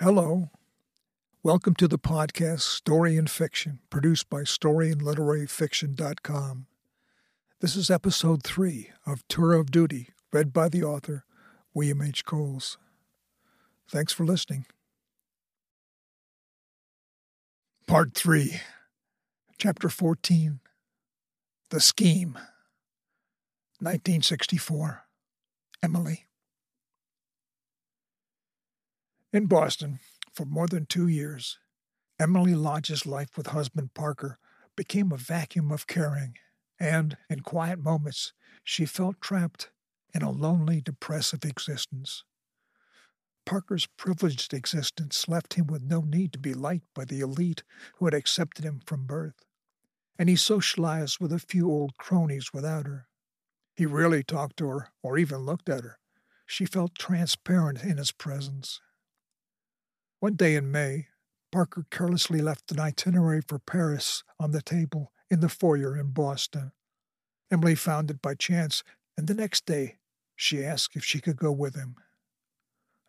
Hello. Welcome to the podcast Story and Fiction, produced by StoryandLiteraryFiction.com. This is episode three of Tour of Duty, read by the author, William H. Coles. Thanks for listening. Part 3, Chapter 14 The Scheme, 1964. Emily. In Boston, for more than two years, Emily Lodge's life with husband Parker became a vacuum of caring, and in quiet moments, she felt trapped in a lonely, depressive existence. Parker's privileged existence left him with no need to be liked by the elite who had accepted him from birth, and he socialized with a few old cronies without her. He rarely talked to her or even looked at her. She felt transparent in his presence. One day in May, Parker carelessly left an itinerary for Paris on the table in the foyer in Boston. Emily found it by chance, and the next day she asked if she could go with him.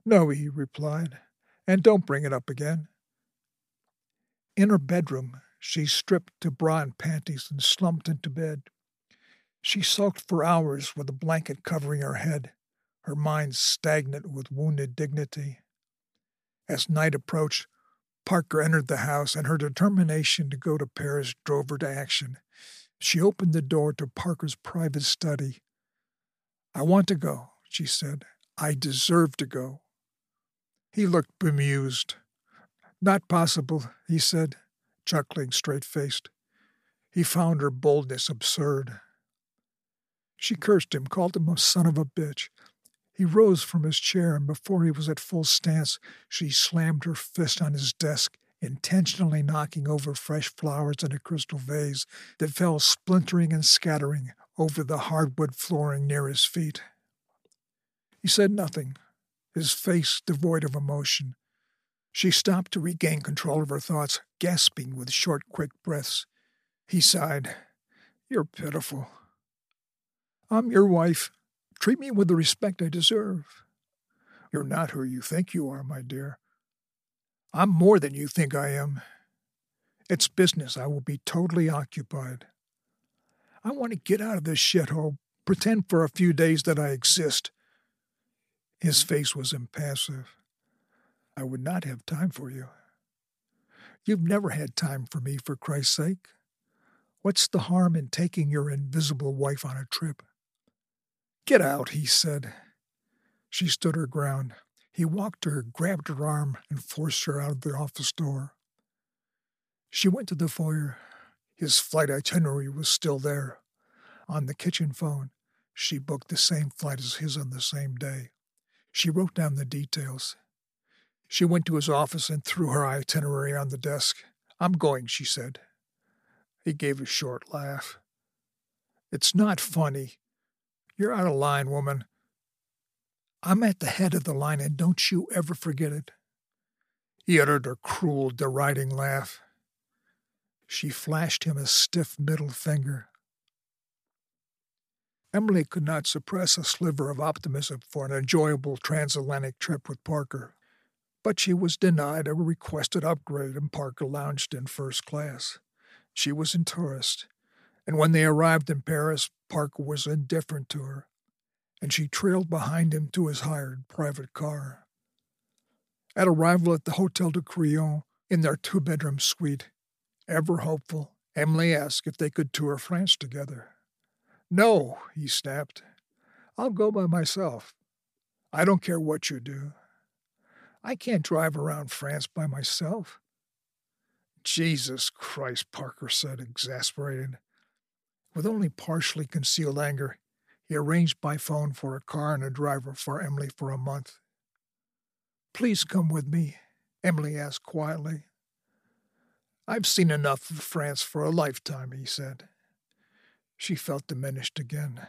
No, he replied, and don't bring it up again. In her bedroom, she stripped to bra and panties and slumped into bed. She sulked for hours with a blanket covering her head, her mind stagnant with wounded dignity. As night approached, Parker entered the house, and her determination to go to Paris drove her to action. She opened the door to Parker's private study. I want to go, she said. I deserve to go. He looked bemused. Not possible, he said, chuckling straight faced. He found her boldness absurd. She cursed him, called him a son of a bitch, he rose from his chair, and before he was at full stance, she slammed her fist on his desk, intentionally knocking over fresh flowers in a crystal vase that fell splintering and scattering over the hardwood flooring near his feet. He said nothing, his face devoid of emotion. She stopped to regain control of her thoughts, gasping with short, quick breaths. He sighed. You're pitiful. I'm your wife, Treat me with the respect I deserve. You're not who you think you are, my dear. I'm more than you think I am. It's business. I will be totally occupied. I want to get out of this shithole, pretend for a few days that I exist. His face was impassive. I would not have time for you. You've never had time for me, for Christ's sake. What's the harm in taking your invisible wife on a trip? Get out, he said. She stood her ground. He walked to her, grabbed her arm, and forced her out of the office door. She went to the foyer. His flight itinerary was still there. On the kitchen phone, she booked the same flight as his on the same day. She wrote down the details. She went to his office and threw her itinerary on the desk. I'm going, she said. He gave a short laugh. It's not funny. You're out of line, woman. I'm at the head of the line, and don't you ever forget it. He uttered a cruel, deriding laugh. She flashed him a stiff middle finger. Emily could not suppress a sliver of optimism for an enjoyable transatlantic trip with Parker, but she was denied a requested upgrade, and Parker lounged in first class. She was in tourist, and when they arrived in Paris, Parker was indifferent to her, and she trailed behind him to his hired private car. At arrival at the Hotel de Crillon, in their two bedroom suite, ever hopeful, Emily asked if they could tour France together. No, he snapped. I'll go by myself. I don't care what you do. I can't drive around France by myself. Jesus Christ, Parker said, exasperated. With only partially concealed anger, he arranged by phone for a car and a driver for Emily for a month. Please come with me, Emily asked quietly. I've seen enough of France for a lifetime, he said. She felt diminished again.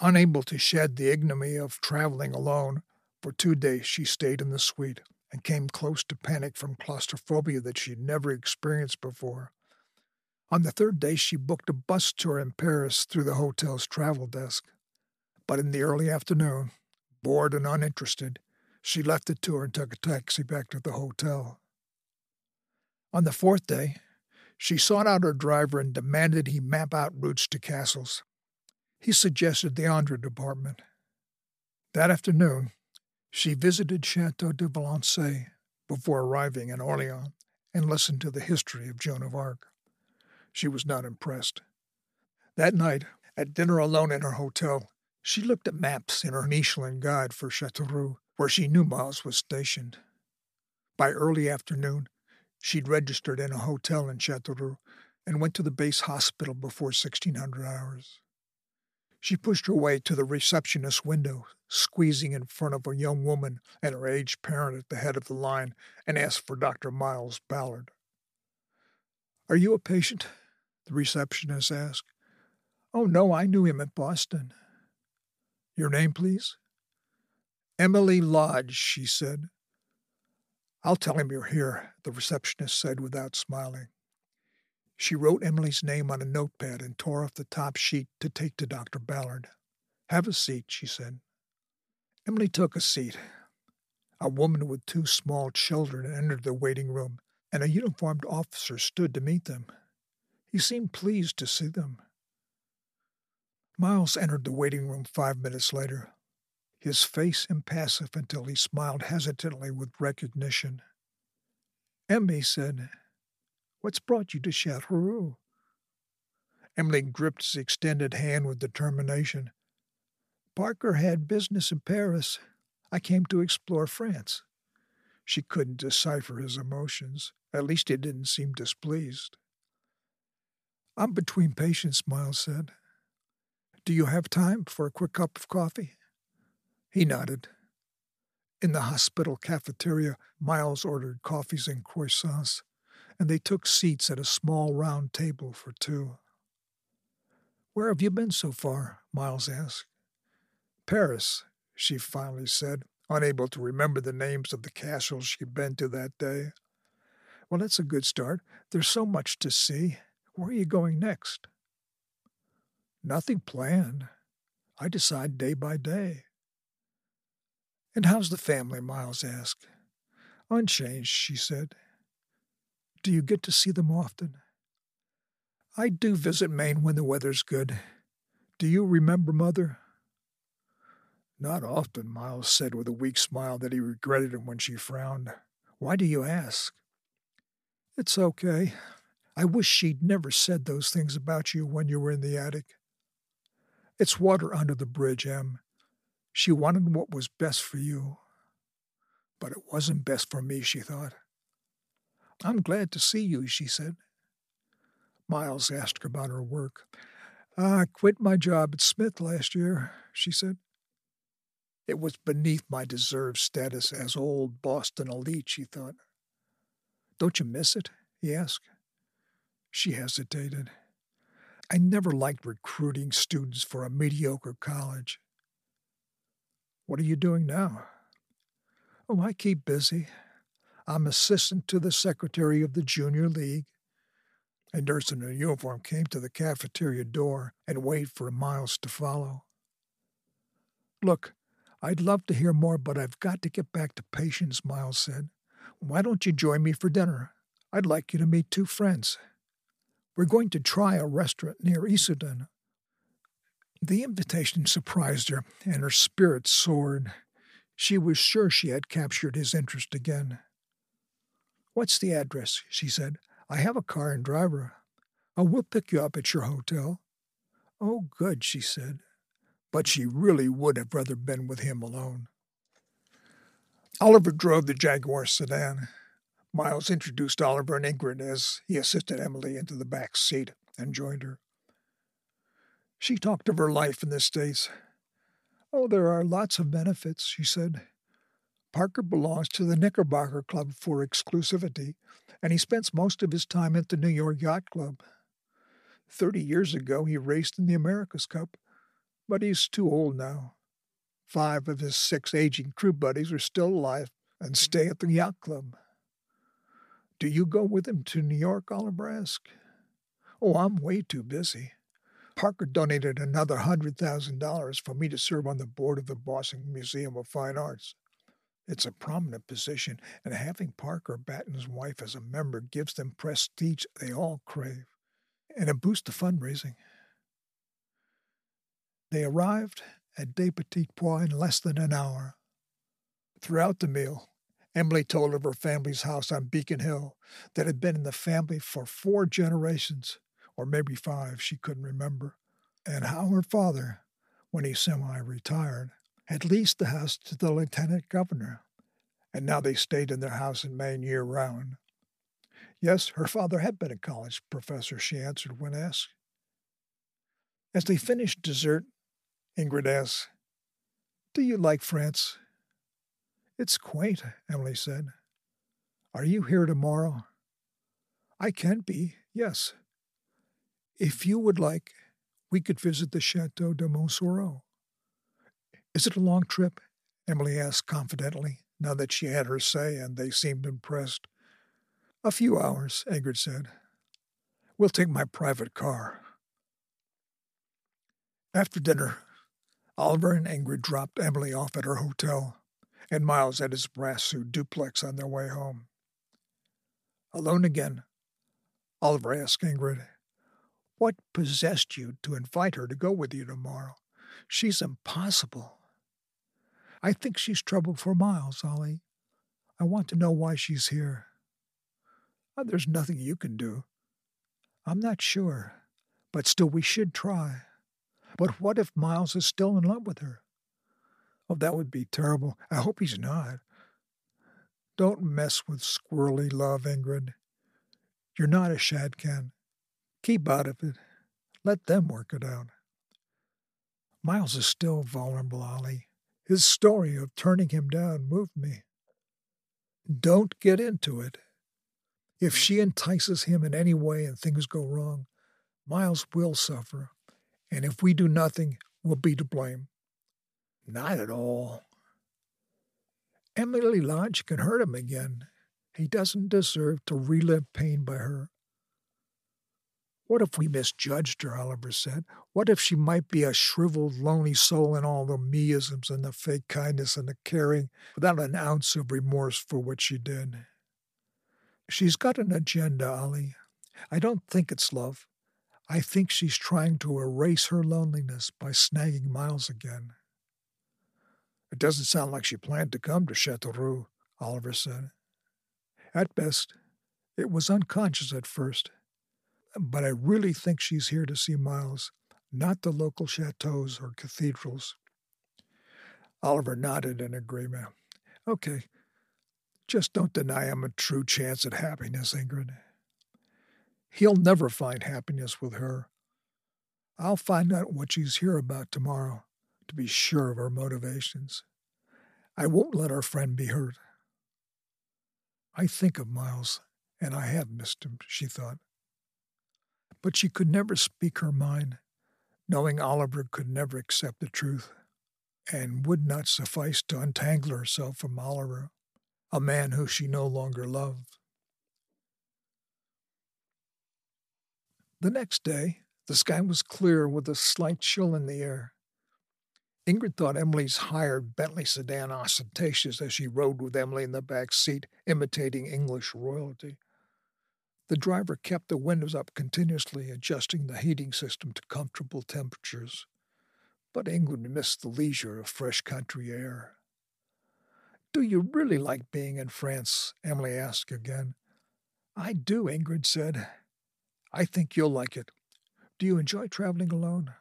Unable to shed the ignominy of traveling alone, for two days she stayed in the suite and came close to panic from claustrophobia that she'd never experienced before. On the third day, she booked a bus tour in Paris through the hotel's travel desk. But in the early afternoon, bored and uninterested, She left the tour and took a taxi back to the hotel. On the fourth day, she sought out her driver and demanded he map out routes to castles. He suggested the Indre department. That afternoon, she visited Chateau de Valençay before arriving in Orleans and listened to the history of Joan of Arc. She was not impressed. That night, at dinner alone in her hotel, she looked at maps in her Michelin guide for Châteauroux, where she knew Miles was stationed. By early afternoon, she'd registered in a hotel in Châteauroux and went to the base hospital before 1600 hours. She pushed her way to the receptionist's window, squeezing in front of a young woman and her aged parent at the head of the line, and asked for Dr. Miles Ballard. Are you a patient? The receptionist asked. Oh, no, I knew him at Boston. Your name, please? Emily Lodge, she said. I'll tell him you're here, the receptionist said without smiling. She wrote Emily's name on a notepad and tore off the top sheet to take to Dr. Ballard. Have a seat, she said. Emily took a seat. A woman with two small children entered the waiting room, and a uniformed officer stood to meet them. He seemed pleased to see them. Miles entered the waiting room five minutes later, his face impassive until he smiled hesitantly with recognition. Emmy said, What's brought you to Châteauroux? Emily gripped his extended hand with determination. Parker had business in Paris. I came to explore France. She couldn't decipher his emotions. At least he didn't seem displeased. I'm between patients, Miles said. Do you have time for a quick cup of coffee? He nodded. In the hospital cafeteria, Miles ordered coffees and croissants and they took seats at a small round table for two. Where have you been so far? Miles asked. Paris, she finally said, unable to remember the names of the castles she'd been to that day. Well, that's a good start. There's so much to see. Where are you going next? Nothing planned. I decide day by day. And how's the family? Miles asked. Unchanged, she said. Do you get to see them often? I do visit Maine when the weather's good. Do you remember Mother? Not often, Miles said with a weak smile that he regretted when she frowned. Why do you ask? It's okay. I wish she'd never said those things about you when you were in the attic. It's water under the bridge, Em. She wanted what was best for you. But it wasn't best for me, she thought. I'm glad to see you, she said. Miles asked her about her work. I quit my job at Smith last year, she said. It was beneath my deserved status as old Boston elite, she thought. Don't you miss it? he asked. She hesitated. I never liked recruiting students for a mediocre college. What are you doing now? Oh, I keep busy. I'm assistant to the secretary of the Junior League. A nurse in a uniform came to the cafeteria door and waited for Miles to follow. Look, I'd love to hear more, but I've got to get back to patients, Miles said. Why don't you join me for dinner? I'd like you to meet two friends. We're going to try a restaurant near Issoudun. The invitation surprised her, and her spirits soared. She was sure she had captured his interest again. What's the address? she said. I have a car and driver. Oh, we'll pick you up at your hotel. Oh, good, she said. But she really would have rather been with him alone. Oliver drove the Jaguar sedan. Miles introduced Oliver and Ingrid as he assisted Emily into the back seat and joined her. She talked of her life in the States. Oh, there are lots of benefits, she said. Parker belongs to the Knickerbocker Club for exclusivity, and he spends most of his time at the New York Yacht Club. Thirty years ago, he raced in the America's Cup, but he's too old now. Five of his six aging crew buddies are still alive and stay at the Yacht Club. Do you go with him to New York, Oliver asked. Oh, I'm way too busy. Parker donated another $100,000 for me to serve on the board of the Boston Museum of Fine Arts. It's a prominent position, and having Parker Batten's wife as a member gives them prestige they all crave, and a boost to fundraising. They arrived at Des Petits Pois in less than an hour. Throughout the meal, Emily told of her family's house on Beacon Hill that had been in the family for four generations, or maybe five, she couldn't remember, and how her father, when he semi retired, had leased the house to the lieutenant governor, and now they stayed in their house in Maine year round. Yes, her father had been a college professor, she answered when asked. As they finished dessert, Ingrid asked, Do you like France? It's quaint, Emily said. Are you here tomorrow? I can be, yes. If you would like, we could visit the Chateau de Montsoreau. Is it a long trip? Emily asked confidently, now that she had her say and they seemed impressed. A few hours, Ingrid said. We'll take my private car. After dinner, Oliver and Ingrid dropped Emily off at her hotel and Miles at his Brasseux duplex on their way home. Alone again, Oliver asked Ingrid, What possessed you to invite her to go with you tomorrow? She's impossible. I think she's trouble for Miles, Ollie. I want to know why she's here. Oh, there's nothing you can do. I'm not sure, but still we should try. But what if Miles is still in love with her? Oh, that would be terrible. I hope he's not. Don't mess with squirrely love, Ingrid. You're not a shadchan. Keep out of it. Let them work it out. Miles is still vulnerable, Ollie. His story of turning him down moved me. Don't get into it. If she entices him in any way and things go wrong, Miles will suffer. And if we do nothing, we'll be to blame. Not at all. Emily Lodge can hurt him again. He doesn't deserve to relive pain by her. What if we misjudged her, Oliver said? What if she might be a shriveled, lonely soul in all the meisms and the fake kindness and the caring, without an ounce of remorse for what she did? She's got an agenda, Ollie. I don't think it's love. I think she's trying to erase her loneliness by snagging Miles again. It doesn't sound like she planned to come to Châteauroux, Oliver said. At best, it was unconscious at first, but I really think she's here to see Miles, not the local chateaus or cathedrals. Oliver nodded in agreement. Okay, just don't deny him a true chance at happiness, Ingrid. He'll never find happiness with her. I'll find out what she's here about tomorrow to be sure of our motivations. I won't let our friend be hurt. I think of Miles, and I have missed him, she thought. But she could never speak her mind, knowing Oliver could never accept the truth, and would not suffice to untangle herself from Oliver, a man who she no longer loved. The next day, the sky was clear with a slight chill in the air. Ingrid thought Emily's hired Bentley sedan ostentatious as she rode with Emily in the back seat, imitating English royalty. The driver kept the windows up continuously, adjusting the heating system to comfortable temperatures. But Ingrid missed the leisure of fresh country air. Do you really like being in France? Emily asked again. I do, Ingrid said. I think you'll like it. Do you enjoy traveling alone?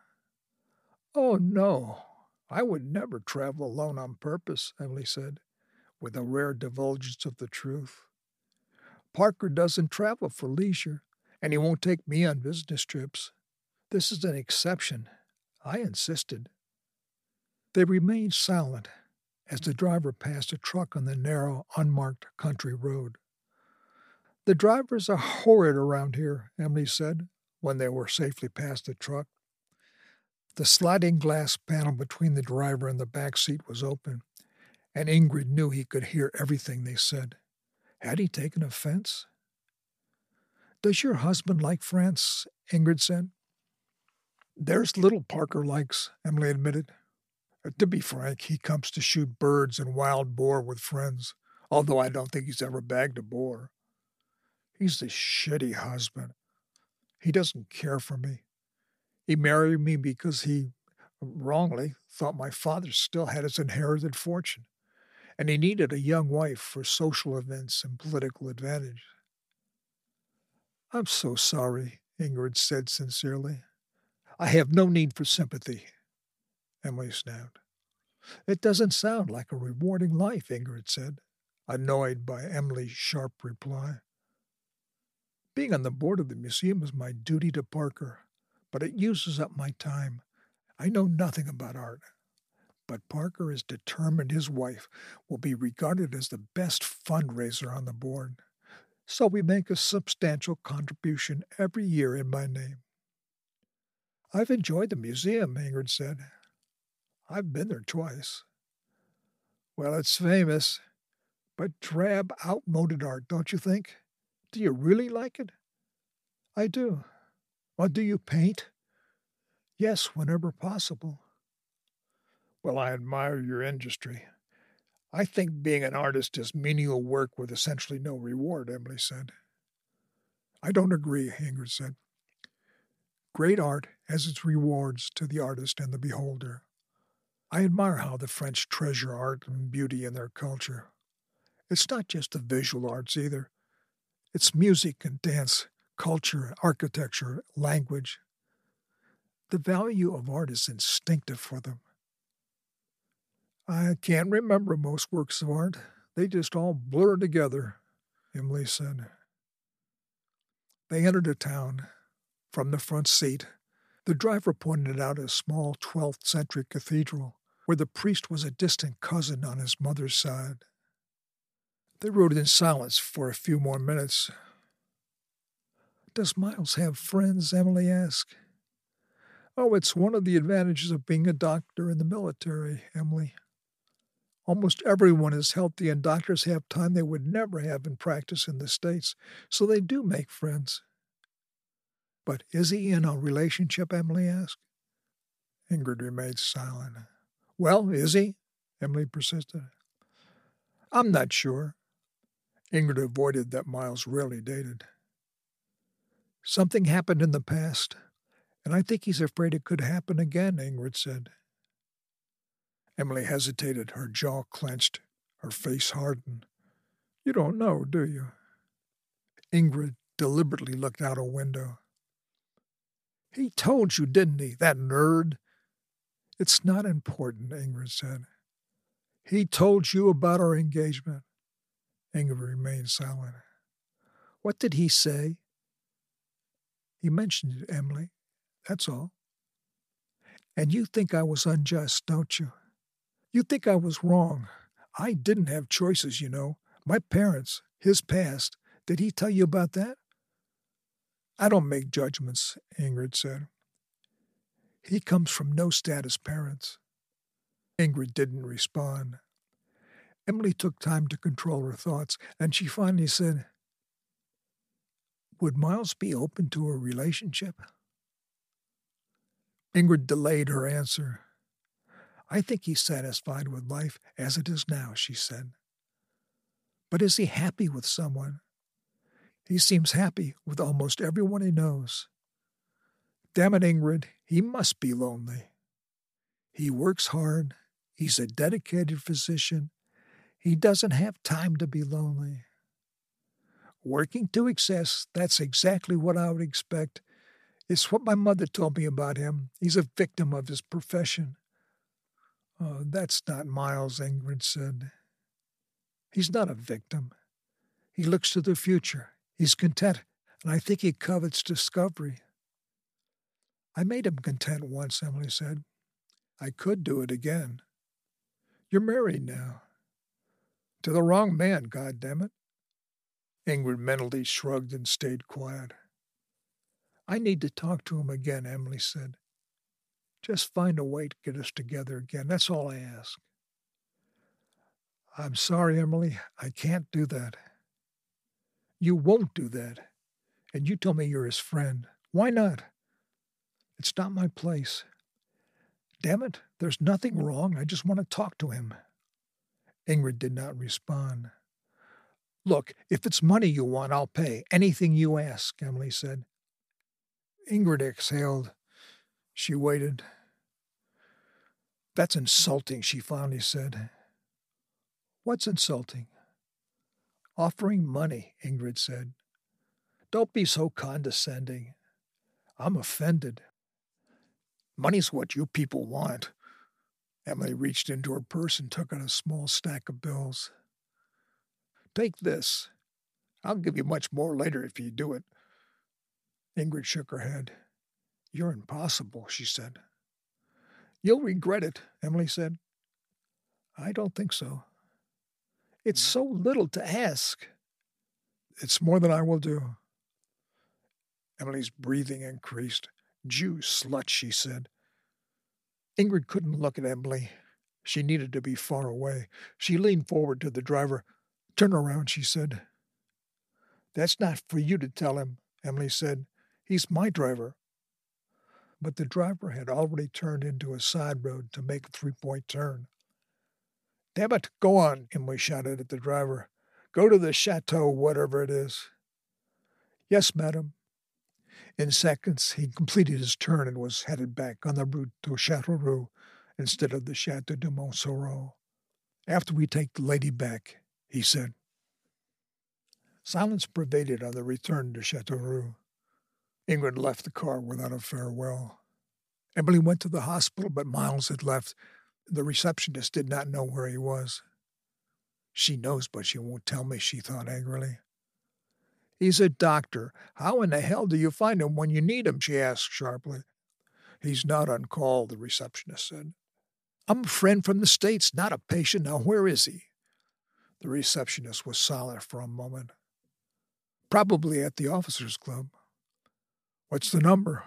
Oh, no, I would never travel alone on purpose, Emily said, with a rare divulgence of the truth. Parker doesn't travel for leisure, and he won't take me on business trips. This is an exception. I insisted. They remained silent as the driver passed a truck on the narrow, unmarked country road. The drivers are horrid around here, Emily said, when they were safely past the truck. The sliding glass panel between the driver and the back seat was open, and Ingrid knew he could hear everything they said. Had he taken offense? Does your husband like France? Ingrid said. There's little Parker likes, Emily admitted. Uh, to be frank, he comes to shoot birds and wild boar with friends, although I don't think he's ever bagged a boar. He's a shitty husband. He doesn't care for me. He married me because he, wrongly, thought my father still had his inherited fortune, and he needed a young wife for social events and political advantage. I'm so sorry, Ingrid said sincerely. I have no need for sympathy, Emily snapped. It doesn't sound like a rewarding life, Ingrid said, annoyed by Emily's sharp reply. Being on the board of the museum is my duty to Parker, but it uses up my time. I know nothing about art. But Parker is determined his wife will be regarded as the best fundraiser on the board so we make a substantial contribution every year in my name. I've enjoyed the museum, Ingrid said. I've been there twice. Well, it's famous, but drab, outmoded art, don't you think? Do you really like it? I do. Well, do you paint? Yes, whenever possible. Well, I admire your industry. I think being an artist is menial work with essentially no reward, Emily said. I don't agree, Ingrid said. Great art has its rewards to the artist and the beholder. I admire how the French treasure art and beauty in their culture. It's not just the visual arts either. It's music and dance, culture, architecture, language. The value of art is instinctive for them. I can't remember most works of art. They just all blur together, Emily said. They entered a town. From the front seat, the driver pointed out a small 12th century cathedral where the priest was a distant cousin on his mother's side. They rode in silence for a few more minutes. Does Miles have friends? Emily asked. Oh, it's one of the advantages of being a doctor in the military, Emily. Almost everyone is healthy, and doctors have time they would never have in practice in the States, so they do make friends. But is he in a relationship? Emily asked. Ingrid remained silent. Well, is he? Emily persisted. I'm not sure. Ingrid avoided that Miles rarely dated. Something happened in the past, and I think he's afraid it could happen again, Ingrid said. Emily hesitated, her jaw clenched, her face hardened. You don't know, do you? Ingrid deliberately looked out a window. He told you, didn't he, that nerd? It's not important, Ingrid said. He told you about our engagement. Ingrid remained silent. What did he say? He mentioned it, Emily. That's all. And you think I was unjust, don't you? You think I was wrong. I didn't have choices, you know. My parents, his past. Did he tell you about that? I don't make judgments, Ingrid said. He comes from no status parents. Ingrid didn't respond. Emily took time to control her thoughts, and she finally said, Would Miles be open to a relationship? Ingrid delayed her answer. I think he's satisfied with life as it is now, she said. But is he happy with someone? He seems happy with almost everyone he knows. Damn it, Ingrid, he must be lonely. He works hard. He's a dedicated physician. He doesn't have time to be lonely. Working to excess, that's exactly what I would expect. It's what my mother told me about him. He's a victim of his profession. Oh, that's not Miles, Ingrid said. He's not a victim. He looks to the future. He's content, and I think he covets discovery. I made him content once, Emily said. I could do it again. You're married now. To the wrong man, God damn it. Ingrid mentally shrugged and stayed quiet. I need to talk to him again, Emily said. Just find a way to get us together again. That's all I ask. I'm sorry, Emily. I can't do that. You won't do that. And you tell me you're his friend. Why not? It's not my place. Damn it, There's nothing wrong. I just want to talk to him. Ingrid did not respond. Look, if it's money you want, I'll pay. Anything you ask, Emily said. Ingrid exhaled. She waited. That's insulting, she finally said. What's insulting? Offering money, Ingrid said. Don't be so condescending. I'm offended. Money's what you people want. Emily reached into her purse and took out a small stack of bills. Take this. I'll give you much more later if you do it. Ingrid shook her head. You're impossible, she said. You'll regret it, Emily said. I don't think so. It's mm. so little to ask. It's more than I will do. Emily's breathing increased. Jew slut, she said. Ingrid couldn't look at Emily. She needed to be far away. She leaned forward to the driver. Turn around, she said. That's not for you to tell him, Emily said. He's my driver. But the driver had already turned into a side road to make a three point turn. Damn it, go on, Emily shouted at the driver. Go to the chateau, whatever it is. Yes, madam. In seconds, he completed his turn and was headed back on the route to Châteauroux instead of the Chateau de Montsoreau. After we take the lady back, he said. Silence pervaded on the return to Châteauroux. Ingrid left the car without a farewell. Emily went to the hospital, but Miles had left. The receptionist did not know where he was. She knows, but she won't tell me, she thought angrily. He's a doctor. How in the hell do you find him when you need him? she asked sharply. He's not on call, the receptionist said. I'm a friend from the States, not a patient. Now, where is he? The receptionist was silent for a moment. Probably at the officers' club. What's the number?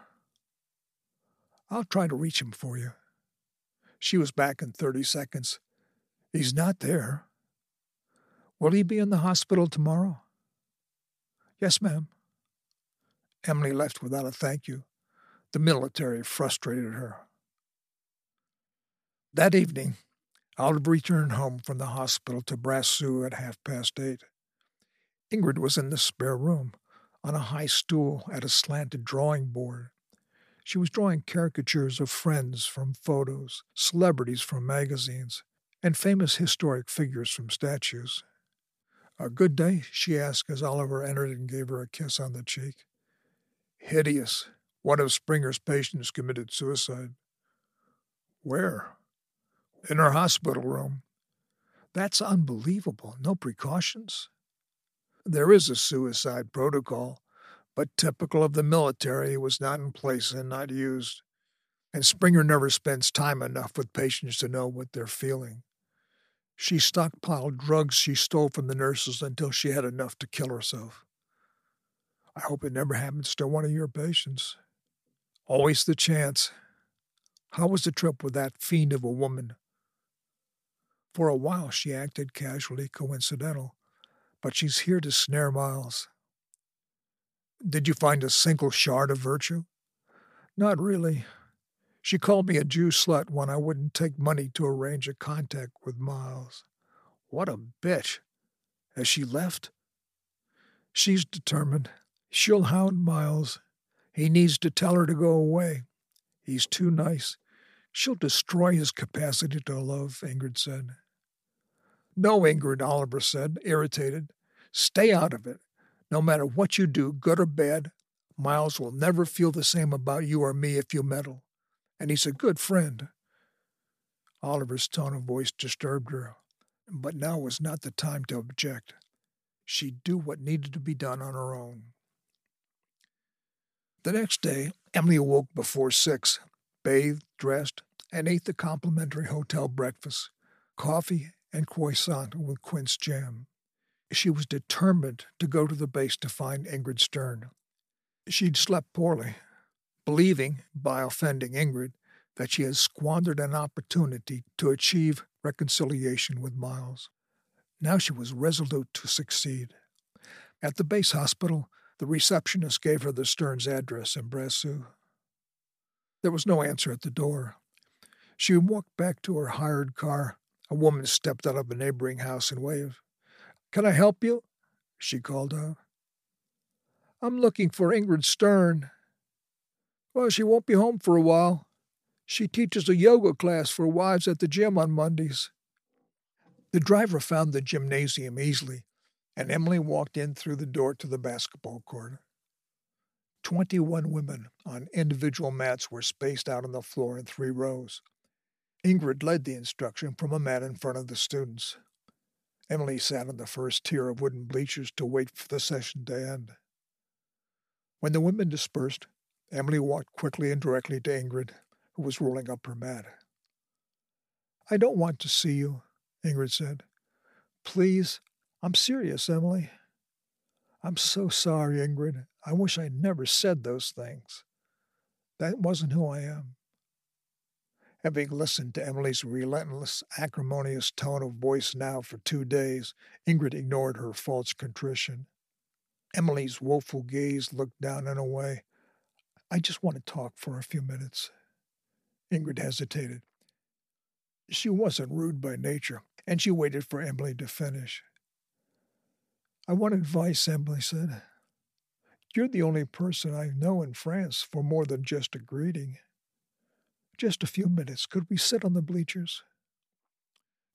I'll try to reach him for you. She was back in 30 seconds. He's not there. Will he be in the hospital tomorrow? Yes, ma'am. Emily left without a thank you. The military frustrated her. That evening, Oliver returned home from the hospital to Brasseux at half past eight. Ingrid was in the spare room, on a high stool at a slanted drawing board. She was drawing caricatures of friends from photos, celebrities from magazines, and famous historic figures from statues. A good day? she asked as Oliver entered and gave her a kiss on the cheek. Hideous. One of Springer's patients committed suicide. Where? In her hospital room. That's unbelievable. No precautions? There is a suicide protocol, but typical of the military, it was not in place and not used. And Springer never spends time enough with patients to know what they're feeling. She stockpiled drugs she stole from the nurses until she had enough to kill herself. I hope it never happens to one of your patients. Always the chance. How was the trip with that fiend of a woman? For a while she acted casually coincidental, but she's here to snare Miles. Did you find a single shard of virtue? Not really. She called me a Jew slut when I wouldn't take money to arrange a contact with Miles. What a bitch. Has she left? She's determined. She'll hound Miles. He needs to tell her to go away. He's too nice. She'll destroy his capacity to love, Ingrid said. No, Ingrid, Oliver said, irritated. Stay out of it. No matter what you do, good or bad, Miles will never feel the same about you or me if you meddle and he's a good friend. Oliver's tone of voice disturbed her, but now was not the time to object. She'd do what needed to be done on her own. The next day, Emily awoke before six, bathed, dressed, and ate the complimentary hotel breakfast coffee and croissant with quince jam. She was determined to go to the base to find Ingrid Stern. She'd slept poorly, believing, by offending Ingrid, that she had squandered an opportunity to achieve reconciliation with Miles. Now she was resolute to succeed. At the base hospital, the receptionist gave her the Stern's address in Brasseux. There was no answer at the door. She walked back to her hired car. A woman stepped out of a neighboring house and waved. Can I help you? she called out. I'm looking for Ingrid Stern. Well, she won't be home for a while. She teaches a yoga class for wives at the gym on Mondays. The driver found the gymnasium easily, and Emily walked in through the door to the basketball court. Twenty one women on individual mats were spaced out on the floor in three rows. Ingrid led the instruction from a mat in front of the students. Emily sat on the first tier of wooden bleachers to wait for the session to end. When the women dispersed, Emily walked quickly and directly to Ingrid, who was rolling up her mat. I don't want to see you, Ingrid said. Please, I'm serious, Emily. I'm so sorry, Ingrid. I wish I'd never said those things. That wasn't who I am. Having listened to Emily's relentless, acrimonious tone of voice now for two days, Ingrid ignored her false contrition. Emily's woeful gaze looked down and away. I just want to talk for a few minutes. Ingrid hesitated. She wasn't rude by nature, and she waited for Emily to finish. I want advice, Emily said. You're the only person I know in France for more than just a greeting. Just a few minutes. Could we sit on the bleachers?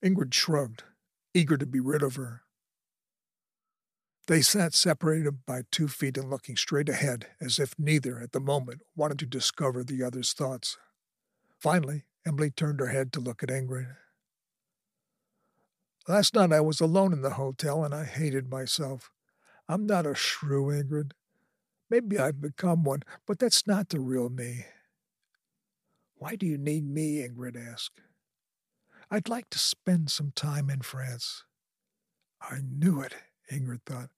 Ingrid shrugged, eager to be rid of her. They sat separated by two feet and looking straight ahead, as if neither, at the moment, wanted to discover the other's thoughts. Finally, Emily turned her head to look at Ingrid. Last night I was alone in the hotel and I hated myself. I'm not a shrew, Ingrid. Maybe I've become one, but that's not the real me. Why do you need me? Ingrid asked. I'd like to spend some time in France. I knew it, Ingrid thought.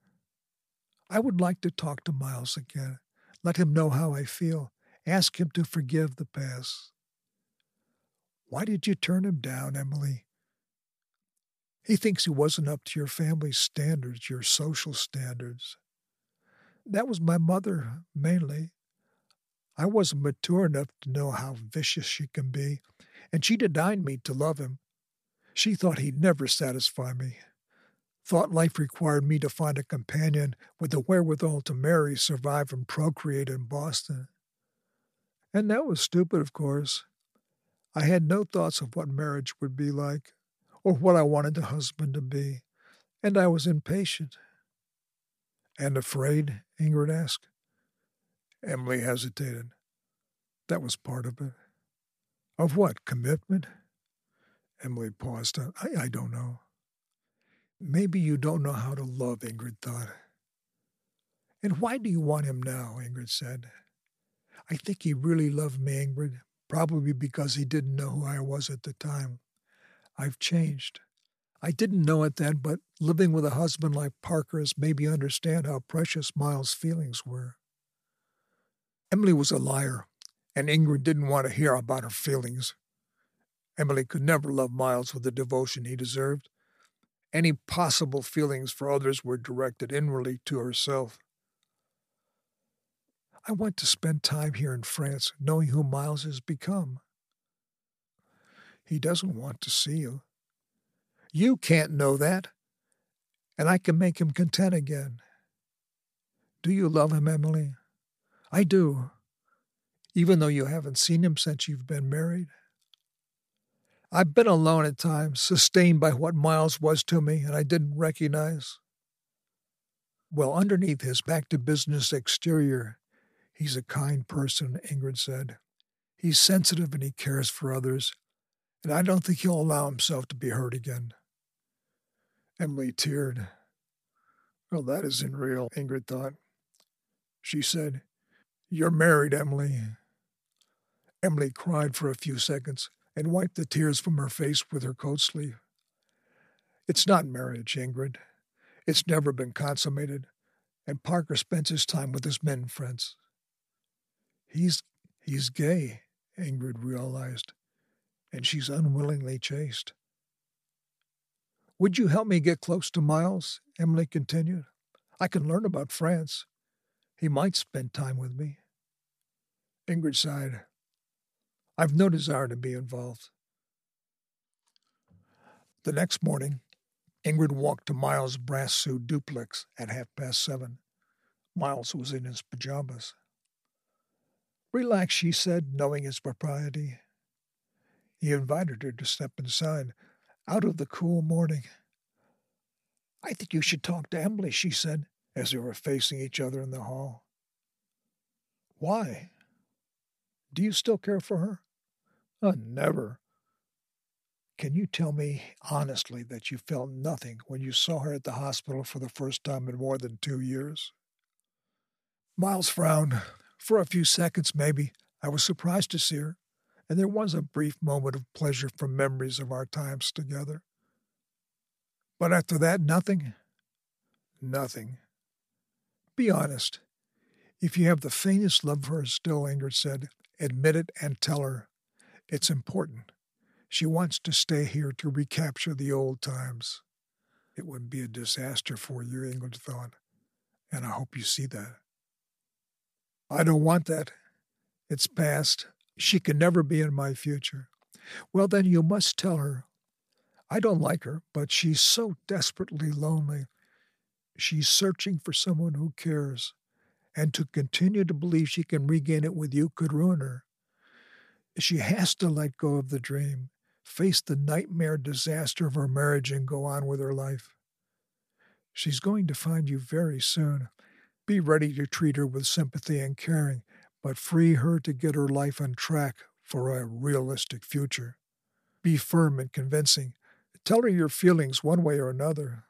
I would like to talk to Miles again, let him know how I feel, ask him to forgive the past. Why did you turn him down, Emily? He thinks he wasn't up to your family's standards, your social standards. That was my mother, mainly. I wasn't mature enough to know how vicious she can be, and she denied me to love him. She thought he'd never satisfy me, thought life required me to find a companion with the wherewithal to marry, survive, and procreate in Boston. And that was stupid, of course. I had no thoughts of what marriage would be like, or what I wanted a husband to be, and I was impatient. And afraid? Ingrid asked. Emily hesitated. That was part of it. Of what? Commitment? Emily paused. I, I don't know. Maybe you don't know how to love, Ingrid thought. And why do you want him now? Ingrid said. I think he really loved me, Ingrid, probably because he didn't know who I was at the time. I've changed. I didn't know it then, but living with a husband like Parker has made me understand how precious Miles' feelings were. Emily was a liar, and Ingrid didn't want to hear about her feelings. Emily could never love Miles with the devotion he deserved. Any possible feelings for others were directed inwardly to herself. I want to spend time here in France knowing who Miles has become. He doesn't want to see you. You can't know that, and I can make him content again. Do you love him, Emily? I do, even though you haven't seen him since you've been married. I've been alone at times, sustained by what Miles was to me and I didn't recognize. Well, underneath his back to business exterior, he's a kind person, Ingrid said. He's sensitive and he cares for others, and I don't think he'll allow himself to be hurt again. Emily teared. Well, that isn't real, Ingrid thought. She said, you're married, Emily. Emily cried for a few seconds and wiped the tears from her face with her coat sleeve. It's not marriage, Ingrid. It's never been consummated, and Parker spends his time with his men friends. He's he's gay, Ingrid realized, and she's unwillingly chaste. Would you help me get close to Miles? Emily continued. I can learn about France. He might spend time with me. Ingrid sighed. I've no desire to be involved. The next morning, Ingrid walked to Miles' Brasseux duplex at half past seven. Miles was in his pajamas. Relax, she said, knowing his propriety. He invited her to step inside, out of the cool morning. I think you should talk to Emily, she said, as they were facing each other in the hall. Why? Do you still care for her? Oh, never. Can you tell me honestly that you felt nothing when you saw her at the hospital for the first time in more than two years? Miles frowned. For a few seconds, maybe, I was surprised to see her, and there was a brief moment of pleasure from memories of our times together. But after that, nothing? Nothing. Be honest. If you have the faintest love for her still, Ingrid said, admit it and tell her. It's important. She wants to stay here to recapture the old times. It would be a disaster for you, Ingrid thought, and I hope you see that. I don't want that. It's past. She can never be in my future. Well, then you must tell her. I don't like her, but she's so desperately lonely. She's searching for someone who cares, and to continue to believe she can regain it with you could ruin her. She has to let go of the dream, face the nightmare disaster of her marriage, and go on with her life. She's going to find you very soon. Be ready to treat her with sympathy and caring, but free her to get her life on track for a realistic future. Be firm and convincing. Tell her your feelings one way or another.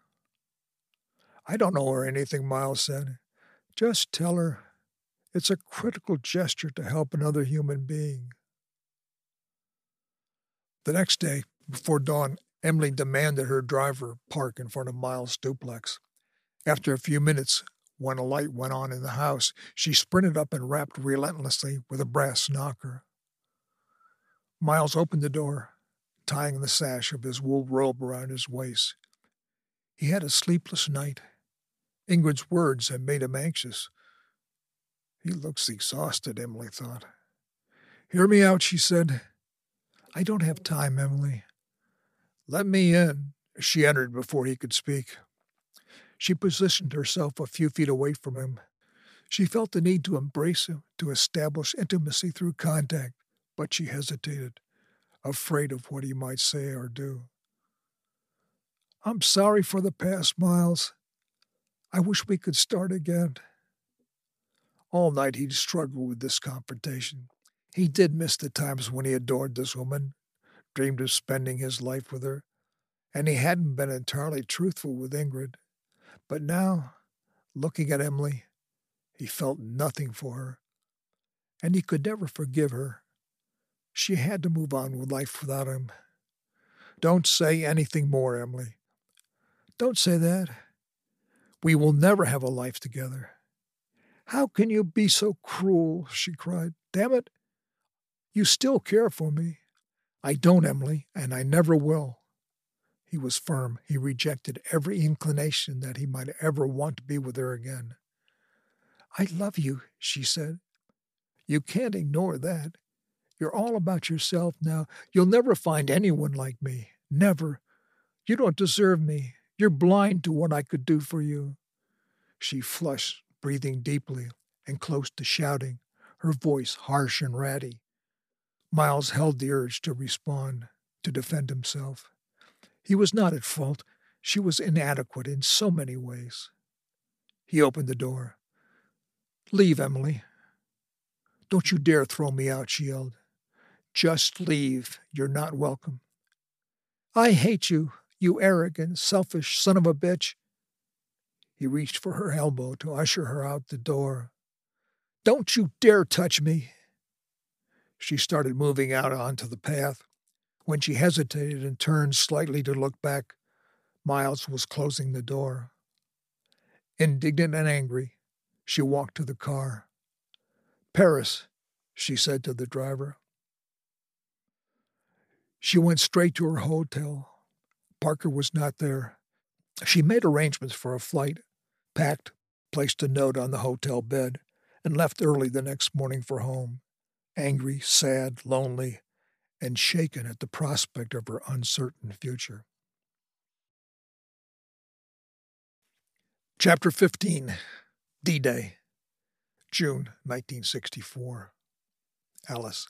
I don't know her anything, Miles said. Just tell her it's a critical gesture to help another human being. The next day, before dawn, Emily demanded her driver park in front of Miles' duplex. After a few minutes, when a light went on in the house, she sprinted up and rapped relentlessly with a brass knocker. Miles opened the door, tying the sash of his wool robe around his waist. He had a sleepless night. Ingrid's words had made him anxious. He looks exhausted, Emily thought. Hear me out, she said. I don't have time, Emily. Let me in. She entered before he could speak. She positioned herself a few feet away from him. She felt the need to embrace him, to establish intimacy through contact, but she hesitated, afraid of what he might say or do. I'm sorry for the past, Miles. I wish we could start again. All night he'd struggled with this confrontation. He did miss the times when he adored this woman, dreamed of spending his life with her, and he hadn't been entirely truthful with Ingrid. But now, looking at Emily, he felt nothing for her, and he could never forgive her. She had to move on with life without him. Don't say anything more, Emily. Don't say that. We will never have a life together. How can you be so cruel? she cried. Damn it, you still care for me. I don't, Emily, and I never will. He was firm. He rejected every inclination that he might ever want to be with her again. I love you, she said. You can't ignore that. You're all about yourself now. You'll never find anyone like me. Never. You don't deserve me. You're blind to what I could do for you. She flushed, breathing deeply and close to shouting, her voice harsh and ratty. Miles held the urge to respond, to defend himself. He was not at fault. She was inadequate in so many ways. He opened the door. Leave, Emily. Don't you dare throw me out, she yelled. Just leave. You're not welcome. I hate you, you arrogant, selfish son of a bitch. He reached for her elbow to usher her out the door. Don't you dare touch me. She started moving out onto the path. When she hesitated and turned slightly to look back, Miles was closing the door. Indignant and angry, she walked to the car. Paris, she said to the driver. She went straight to her hotel. Parker was not there. She made arrangements for a flight, packed, placed a note on the hotel bed, and left early the next morning for home angry, sad, lonely, and shaken at the prospect of her uncertain future. Chapter 15 D Day, June 1964. Alice.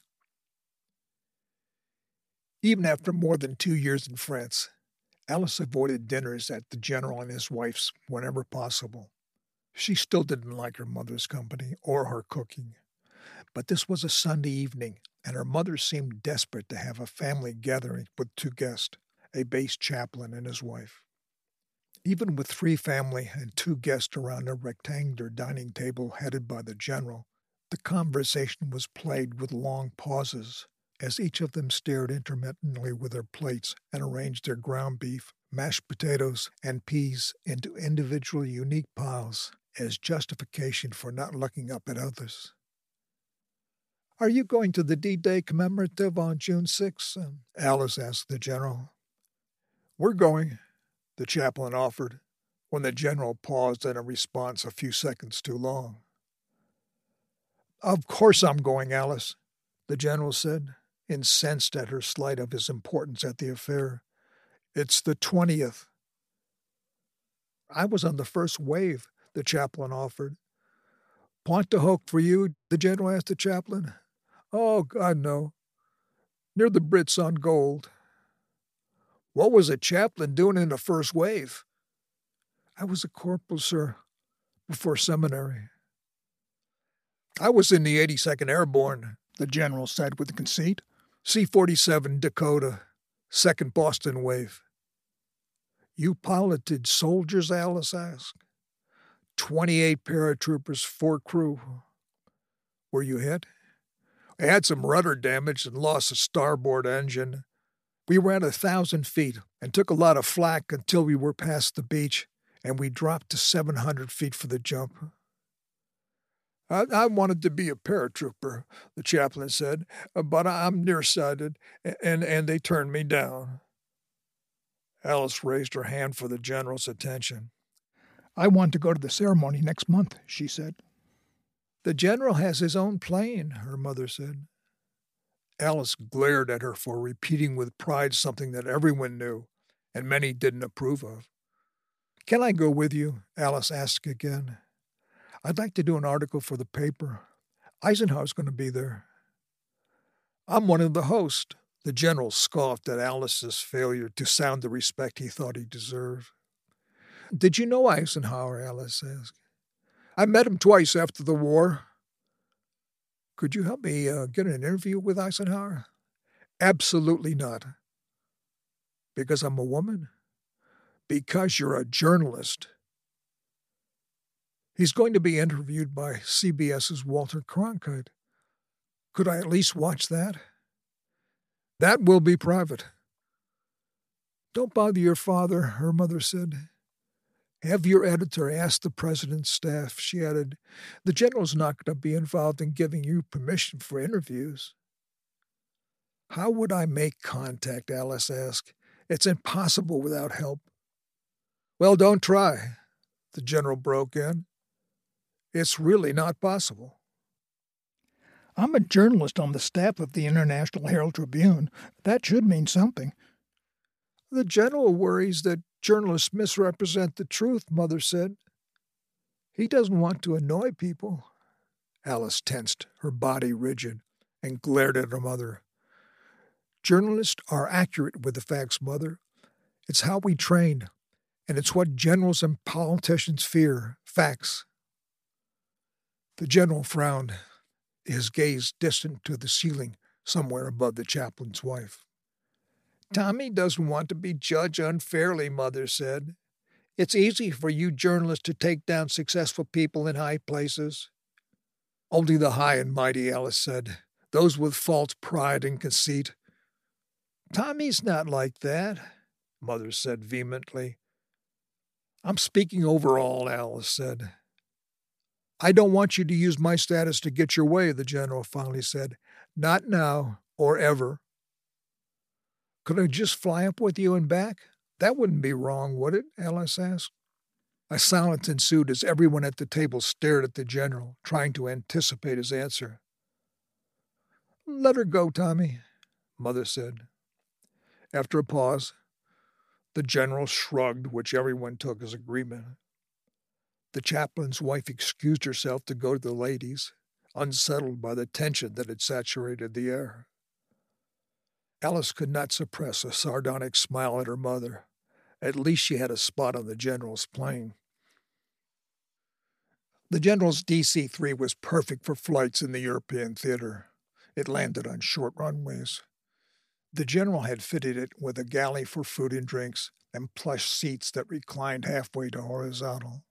Even after more than two years in France, Alice avoided dinners at the general and his wife's whenever possible. She still didn't like her mother's company or her cooking. But this was a Sunday evening, and her mother seemed desperate to have a family gathering with two guests a base chaplain and his wife. Even with three family and two guests around a rectangular dining table headed by the general, the conversation was plagued with long pauses as each of them stared intermittently with their plates and arranged their ground beef, mashed potatoes, and peas into individually unique piles as justification for not looking up at others. Are you going to the D Day commemorative on June 6th? Alice asked the general. We're going, the chaplain offered, when the general paused in a response a few seconds too long. Of course I'm going, Alice, the general said, incensed at her slight of his importance at the affair. It's the 20th. I was on the first wave, the chaplain offered. Pointe du Hoc for you? the general asked the chaplain. Oh, God, no. Near the Brits on Gold. What was a chaplain doing in the first wave? I was a corporal, sir, before seminary. I was in the 82nd Airborne, the general said with conceit. C 47 Dakota, 2nd Boston Wave. You piloted soldiers? Alice asked. 28 paratroopers, four crew. Were you hit? I had some rudder damage and lost a starboard engine. We were at a thousand feet and took a lot of flak until we were past the beach, and we dropped to 700 feet for the jump. I, I wanted to be a paratrooper, the chaplain said, but I'm nearsighted, and, and they turned me down. Alice raised her hand for the general's attention. I want to go to the ceremony next month, she said. The general has his own plane, her mother said. Alice glared at her for repeating with pride something that everyone knew and many didn't approve of. Can I go with you? Alice asked again. I'd like to do an article for the paper. Eisenhower's going to be there. I'm one of the hosts. The general scoffed at Alice's failure to sound the respect he thought he deserved. Did you know Eisenhower? Alice asked. I met him twice after the war. Could you help me uh, get an interview with Eisenhower? Absolutely not. Because I'm a woman? Because you're a journalist. He's going to be interviewed by CBS's Walter Cronkite. Could I at least watch that? That will be private. Don't bother your father, her mother said. Have your editor ask the president's staff, she added. The general's not going to be involved in giving you permission for interviews. How would I make contact? Alice asked. It's impossible without help. Well, don't try, the general broke in. It's really not possible. I'm a journalist on the staff of the International Herald Tribune. That should mean something. The general worries that journalists misrepresent the truth, Mother said. He doesn't want to annoy people. Alice tensed, her body rigid, and glared at her mother. Journalists are accurate with the facts, Mother. It's how we train, and it's what generals and politicians fear facts. The general frowned, his gaze distant to the ceiling somewhere above the chaplain's wife. Mm-hmm. Tommy doesn't want to be judged unfairly, Mother said. It's easy for you journalists to take down successful people in high places. Only the high and mighty, Alice said, those with false pride and conceit. Tommy's not like that, Mother said vehemently. I'm speaking overall, Alice said. I don't want you to use my status to get your way, the general finally said. Not now or ever. Could I just fly up with you and back? That wouldn't be wrong, would it? Alice asked. A silence ensued as everyone at the table stared at the general, trying to anticipate his answer. Let her go, Tommy, Mother said. After a pause, the general shrugged, which everyone took as agreement. The chaplain's wife excused herself to go to the ladies, unsettled by the tension that had saturated the air. Alice could not suppress a sardonic smile at her mother. At least she had a spot on the general's plane. The general's DC 3 was perfect for flights in the European theater. It landed on short runways. The general had fitted it with a galley for food and drinks and plush seats that reclined halfway to horizontal.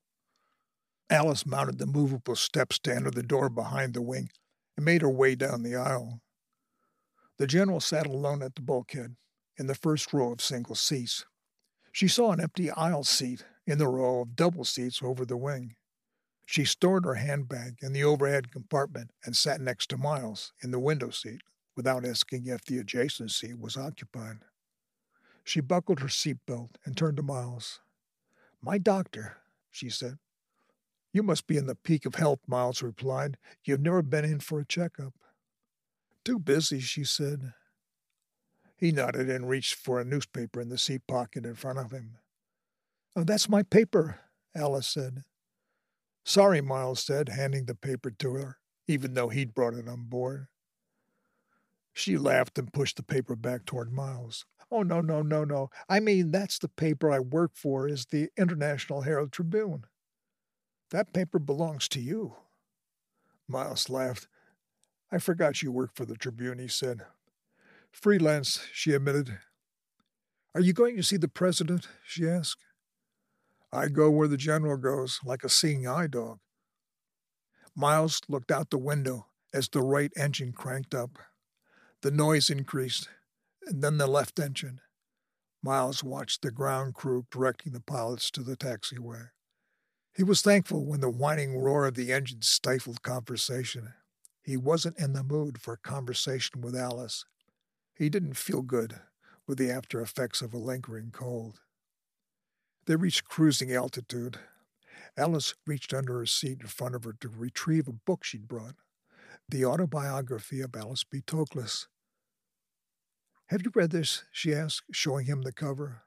Alice mounted the movable steps to enter the door behind the wing and made her way down the aisle. The general sat alone at the bulkhead, in the first row of single seats. She saw an empty aisle seat in the row of double seats over the wing. She stored her handbag in the overhead compartment and sat next to Miles in the window seat without asking if the adjacent seat was occupied. She buckled her seatbelt and turned to Miles. My doctor, she said. You must be in the peak of health, Miles replied. You've never been in for a checkup. Too busy, she said. He nodded and reached for a newspaper in the seat pocket in front of him. Oh, that's my paper, Alice said. Sorry, Miles said, handing the paper to her, even though he'd brought it on board. She laughed and pushed the paper back toward Miles. Oh, no, no, no, no. I mean, that's the paper I work for, is the International Herald Tribune. That paper belongs to you. Miles laughed. I forgot you worked for the Tribune, he said. Freelance, she admitted. Are you going to see the president? she asked. I go where the general goes, like a seeing eye dog. Miles looked out the window as the right engine cranked up. The noise increased, and then the left engine. Miles watched the ground crew directing the pilots to the taxiway. He was thankful when the whining roar of the engine stifled conversation. He wasn't in the mood for a conversation with Alice. He didn't feel good with the after effects of a lingering cold. They reached cruising altitude. Alice reached under her seat in front of her to retrieve a book she'd brought the autobiography of Alice B. Toklas. Have you read this? she asked, showing him the cover.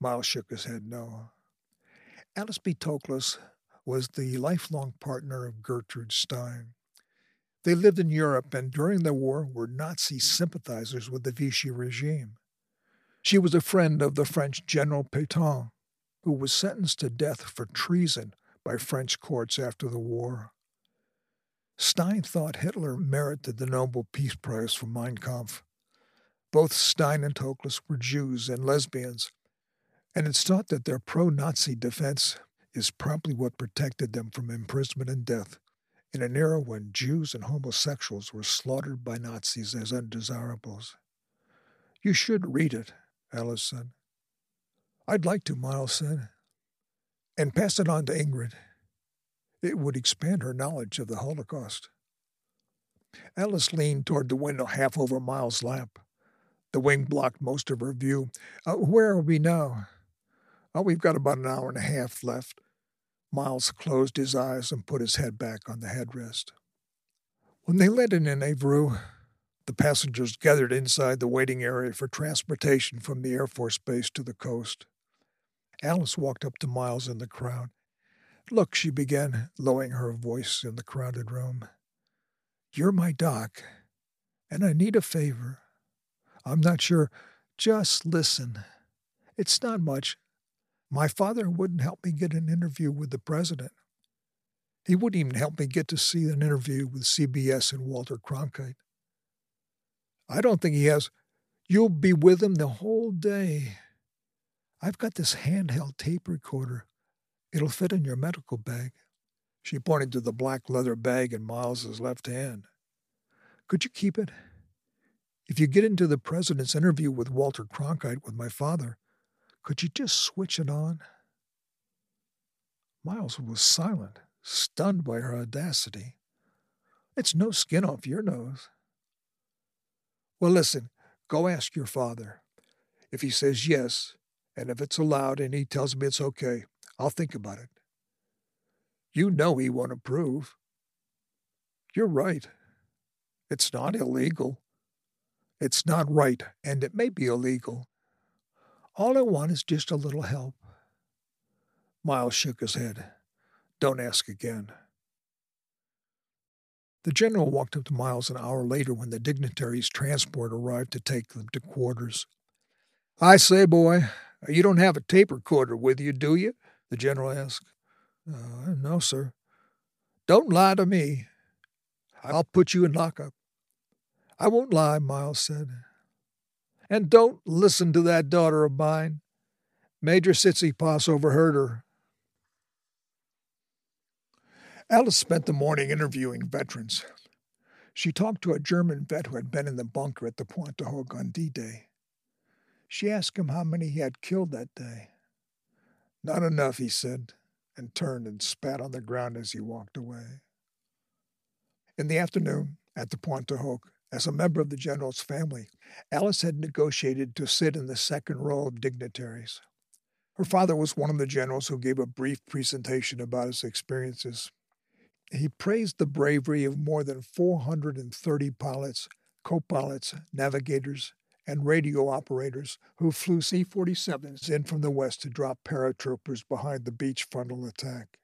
Miles shook his head no. Alice B. Toklas was the lifelong partner of Gertrude Stein. They lived in Europe and during the war were Nazi sympathizers with the Vichy regime. She was a friend of the French General Pétain, who was sentenced to death for treason by French courts after the war. Stein thought Hitler merited the Nobel Peace Prize for Mein Kampf. Both Stein and Toklas were Jews and lesbians, and it's thought that their pro Nazi defense is probably what protected them from imprisonment and death in an era when Jews and homosexuals were slaughtered by Nazis as undesirables. You should read it, Alice said. I'd like to, Miles said. And pass it on to Ingrid. It would expand her knowledge of the Holocaust. Alice leaned toward the window half over Miles' lap. The wing blocked most of her view. Uh, where are we now? Oh, we've got about an hour and a half left. Miles closed his eyes and put his head back on the headrest. When they landed in Evreux, the passengers gathered inside the waiting area for transportation from the Air Force Base to the coast. Alice walked up to Miles in the crowd. Look, she began, lowering her voice in the crowded room. You're my doc, and I need a favor. I'm not sure. Just listen. It's not much, my father wouldn't help me get an interview with the president. He wouldn't even help me get to see an interview with CBS and Walter Cronkite. I don't think he has. You'll be with him the whole day. I've got this handheld tape recorder. It'll fit in your medical bag. She pointed to the black leather bag in Miles's left hand. Could you keep it? If you get into the president's interview with Walter Cronkite with my father, could you just switch it on? Miles was silent, stunned by her audacity. It's no skin off your nose. Well, listen, go ask your father. If he says yes, and if it's allowed and he tells me it's okay, I'll think about it. You know he won't approve. You're right. It's not illegal. It's not right, and it may be illegal, all I want is just a little help. Miles shook his head. Don't ask again. The general walked up to Miles an hour later when the dignitary's transport arrived to take them to quarters. I say, boy, you don't have a tape recorder with you, do you? The general asked. Uh, no, sir. Don't lie to me. I'll put you in lockup. I won't lie, Miles said. And don't listen to that daughter of mine. Major Tsitsipas overheard her. Alice spent the morning interviewing veterans. She talked to a German vet who had been in the bunker at the Pointe du Hoc on D Day. She asked him how many he had killed that day. Not enough, he said, and turned and spat on the ground as he walked away. In the afternoon, at the Pointe du Hoc, as a member of the general's family, Alice had negotiated to sit in the second row of dignitaries. Her father was one of the generals who gave a brief presentation about his experiences. He praised the bravery of more than 430 pilots, co pilots, navigators, and radio operators who flew C 47s in from the west to drop paratroopers behind the beach frontal attack.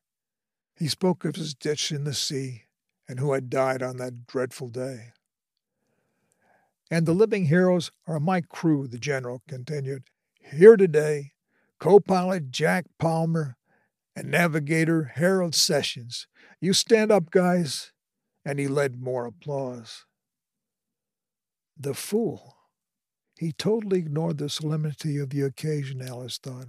He spoke of his ditch in the sea and who had died on that dreadful day. And the living heroes are my crew, the general continued. Here today, co pilot Jack Palmer and navigator Harold Sessions. You stand up, guys. And he led more applause. The fool he totally ignored the solemnity of the occasion, Alice thought,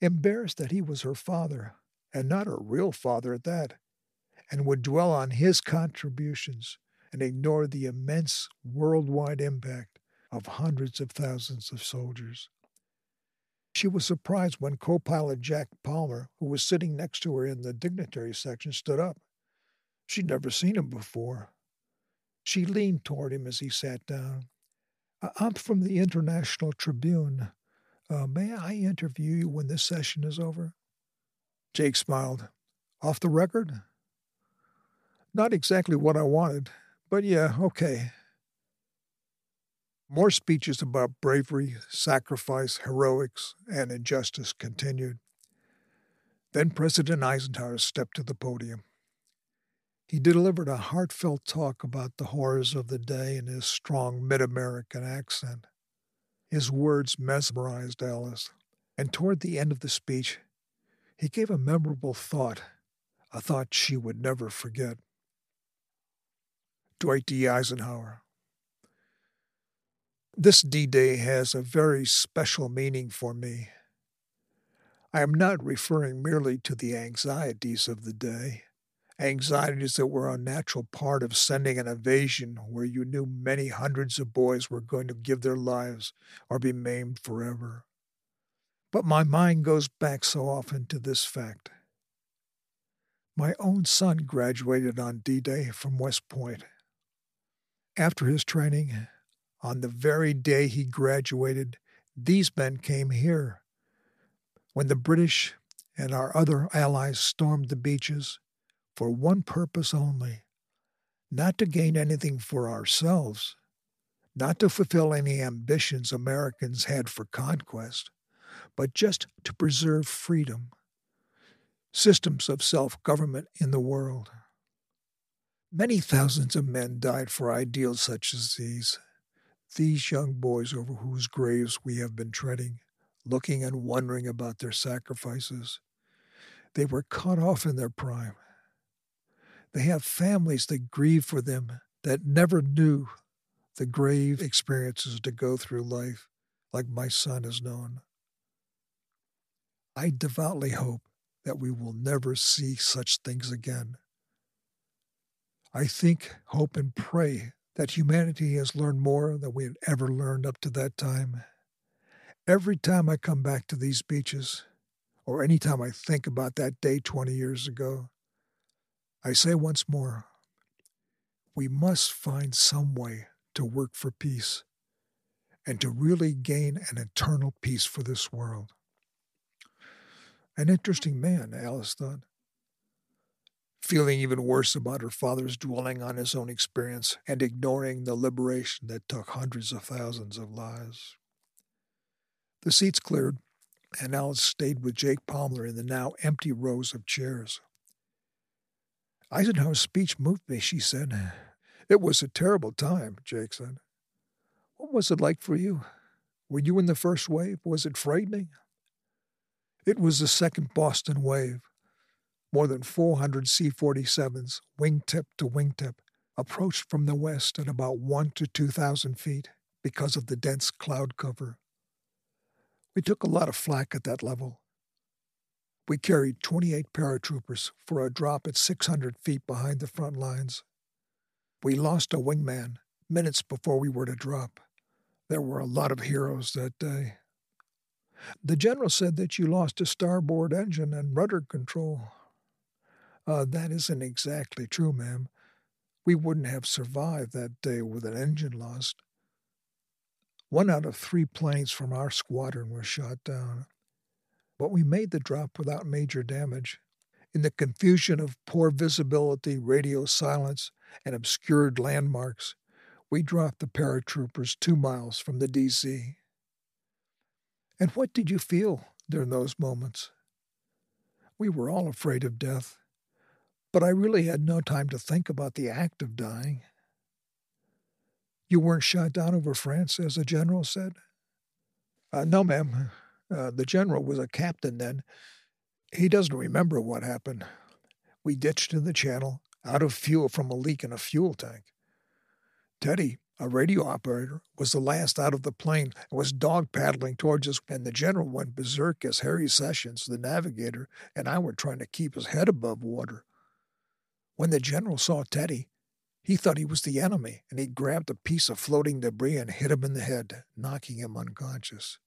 embarrassed that he was her father, and not her real father at that, and would dwell on his contributions and ignore the immense worldwide impact of hundreds of thousands of soldiers. She was surprised when co pilot Jack Palmer, who was sitting next to her in the dignitary section, stood up. She'd never seen him before. She leaned toward him as he sat down. I'm from the International Tribune. Uh, may I interview you when this session is over? Jake smiled. Off the record? Not exactly what I wanted, but yeah, okay. More speeches about bravery, sacrifice, heroics, and injustice continued. Then President Eisenhower stepped to the podium. He delivered a heartfelt talk about the horrors of the day in his strong mid American accent. His words mesmerized Alice, and toward the end of the speech, he gave a memorable thought, a thought she would never forget. Dwight D. Eisenhower. This D Day has a very special meaning for me. I am not referring merely to the anxieties of the day anxieties that were a natural part of sending an invasion where you knew many hundreds of boys were going to give their lives or be maimed forever. But my mind goes back so often to this fact. My own son graduated on D Day from West Point. After his training, on the very day he graduated, these men came here. When the British and our other allies stormed the beaches, for one purpose only not to gain anything for ourselves, not to fulfill any ambitions Americans had for conquest, but just to preserve freedom, systems of self government in the world. Many thousands of men died for ideals such as these, these young boys over whose graves we have been treading, looking and wondering about their sacrifices. They were cut off in their prime they have families that grieve for them that never knew the grave experiences to go through life like my son has known. I devoutly hope that we will never see such things again. I think, hope, and pray that humanity has learned more than we had ever learned up to that time. Every time I come back to these beaches, or any time I think about that day 20 years ago, I say once more, we must find some way to work for peace and to really gain an eternal peace for this world. An interesting man, Alice thought. Feeling even worse about her father's dwelling on his own experience and ignoring the liberation that took hundreds of thousands of lives. The seats cleared, and Alice stayed with Jake Palmer in the now empty rows of chairs. Eisenhower's speech moved me, she said. It was a terrible time, Jake said. What was it like for you? Were you in the first wave? Was it frightening? It was the second Boston wave. More than 400 C 47s, wingtip to wingtip, approached from the west at about 1 to 2,000 feet because of the dense cloud cover. We took a lot of flak at that level. We carried 28 paratroopers for a drop at 600 feet behind the front lines. We lost a wingman minutes before we were to drop. There were a lot of heroes that day. The general said that you lost a starboard engine and rudder control. Uh, that isn't exactly true, ma'am. We wouldn't have survived that day with an engine lost. One out of three planes from our squadron was shot down. But we made the drop without major damage. In the confusion of poor visibility, radio silence, and obscured landmarks, we dropped the paratroopers two miles from the DZ. And what did you feel during those moments? We were all afraid of death, but I really had no time to think about the act of dying. You weren't shot down over France, as the general said? Uh, no, ma'am. Uh, the general was a captain then. He doesn't remember what happened. We ditched in the channel, out of fuel from a leak in a fuel tank. Teddy, a radio operator, was the last out of the plane and was dog paddling towards us, and the general went berserk as Harry Sessions, the navigator, and I were trying to keep his head above water. When the general saw Teddy, he thought he was the enemy, and he grabbed a piece of floating debris and hit him in the head, knocking him unconscious.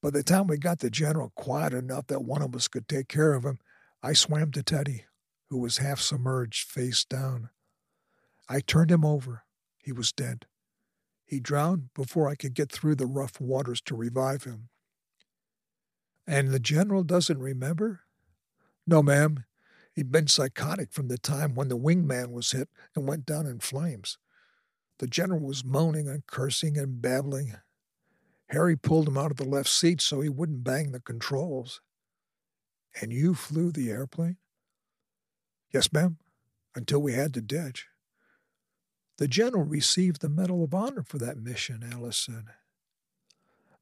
By the time we got the general quiet enough that one of us could take care of him, I swam to Teddy, who was half submerged, face down. I turned him over. He was dead. He drowned before I could get through the rough waters to revive him. And the general doesn't remember? No, ma'am. He'd been psychotic from the time when the wingman was hit and went down in flames. The general was moaning and cursing and babbling. Harry pulled him out of the left seat so he wouldn't bang the controls. And you flew the airplane? Yes, ma'am, until we had to ditch. The general received the Medal of Honor for that mission, Alice said.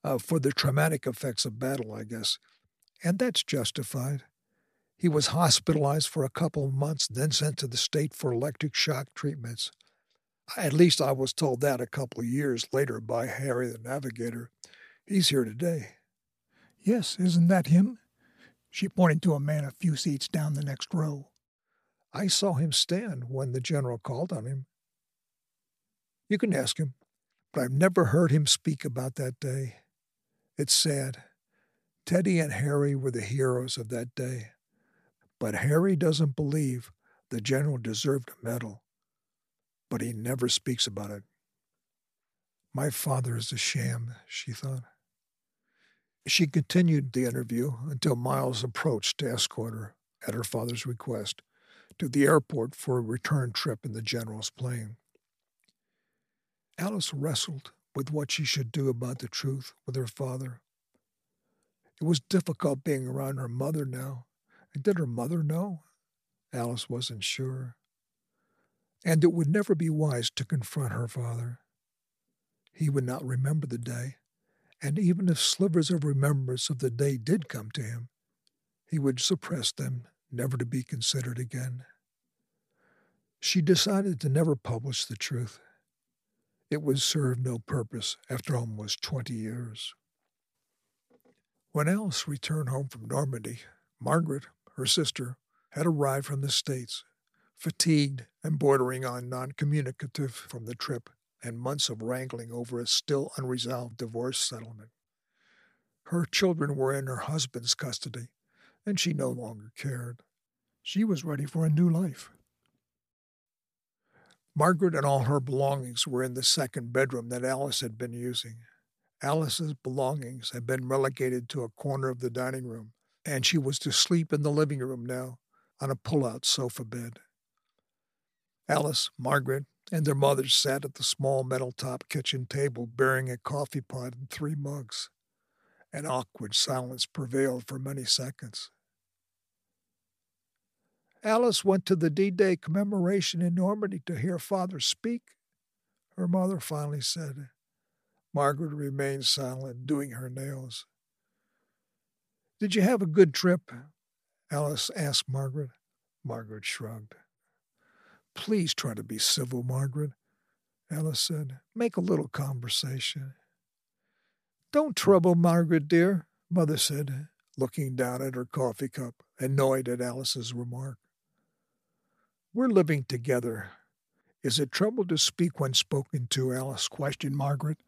Uh, for the traumatic effects of battle, I guess. And that's justified. He was hospitalized for a couple of months, then sent to the state for electric shock treatments. At least I was told that a couple of years later by Harry the Navigator. He's here today. Yes, isn't that him? She pointed to a man a few seats down the next row. I saw him stand when the general called on him. You can ask him, but I've never heard him speak about that day. It's sad. Teddy and Harry were the heroes of that day. But Harry doesn't believe the general deserved a medal. But he never speaks about it. My father is a sham, she thought. She continued the interview until Miles approached to escort her, at her father's request, to the airport for a return trip in the general's plane. Alice wrestled with what she should do about the truth with her father. It was difficult being around her mother now, did her mother know? Alice wasn't sure. And it would never be wise to confront her father. He would not remember the day, and even if slivers of remembrance of the day did come to him, he would suppress them, never to be considered again. She decided to never publish the truth. It would serve no purpose after almost twenty years. When Alice returned home from Normandy, Margaret, her sister, had arrived from the States, fatigued and bordering on non communicative from the trip and months of wrangling over a still unresolved divorce settlement. Her children were in her husband's custody, and she no longer cared. She was ready for a new life. Margaret and all her belongings were in the second bedroom that Alice had been using. Alice's belongings had been relegated to a corner of the dining room, and she was to sleep in the living room now on a pull out sofa bed. Alice, Margaret, and their mothers sat at the small metal top kitchen table bearing a coffee pot and three mugs. An awkward silence prevailed for many seconds. Alice went to the D Day commemoration in Normandy to hear Father speak, her mother finally said. Margaret remained silent, doing her nails. Did you have a good trip? Alice asked Margaret. Margaret shrugged. Please try to be civil, Margaret, Alice said. Make a little conversation. Don't trouble Margaret, dear, Mother said, looking down at her coffee cup, annoyed at Alice's remark. We're living together. Is it trouble to speak when spoken to? Alice questioned Margaret.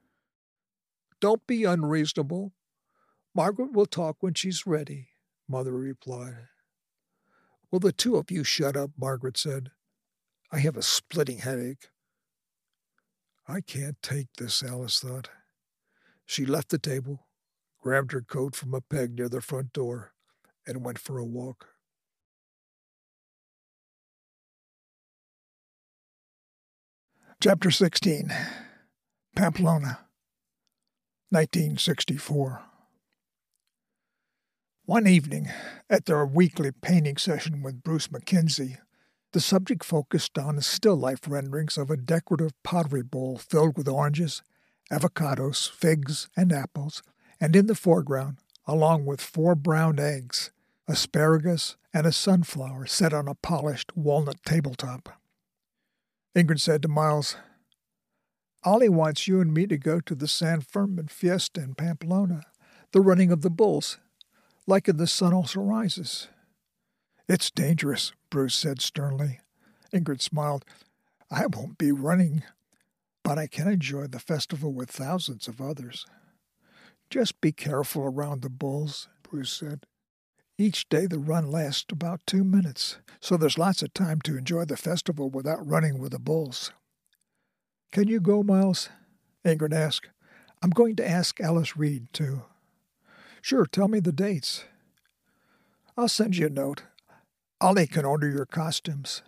Don't be unreasonable. Margaret will talk when she's ready, Mother replied. Will the two of you shut up? Margaret said. I have a splitting headache. I can't take this, Alice thought. She left the table, grabbed her coat from a peg near the front door, and went for a walk. Chapter 16 Pamplona, 1964. One evening, at their weekly painting session with Bruce McKenzie, the subject focused on still life renderings of a decorative pottery bowl filled with oranges, avocados, figs, and apples, and in the foreground, along with four brown eggs, asparagus, and a sunflower set on a polished walnut tabletop. Ingrid said to Miles, Ollie wants you and me to go to the San Fermin Fiesta in Pamplona, the running of the bulls, like in The Sun Also Rises. It's dangerous, Bruce said sternly. Ingrid smiled. I won't be running, but I can enjoy the festival with thousands of others. Just be careful around the bulls, Bruce said. Each day the run lasts about two minutes, so there's lots of time to enjoy the festival without running with the bulls. Can you go, Miles? Ingrid asked. I'm going to ask Alice Reed, too. Sure, tell me the dates. I'll send you a note. Ollie can order your costumes.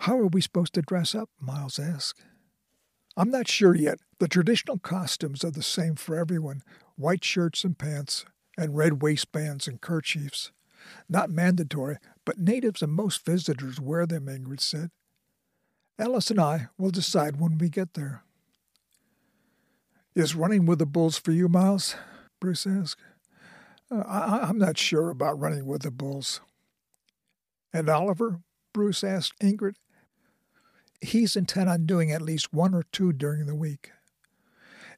How are we supposed to dress up? Miles asked. I'm not sure yet. The traditional costumes are the same for everyone white shirts and pants, and red waistbands and kerchiefs. Not mandatory, but natives and most visitors wear them, Ingrid said. Alice and I will decide when we get there. Is running with the bulls for you, Miles? Bruce asked. Uh, I, I'm not sure about running with the bulls. And Oliver? Bruce asked Ingrid. He's intent on doing at least one or two during the week.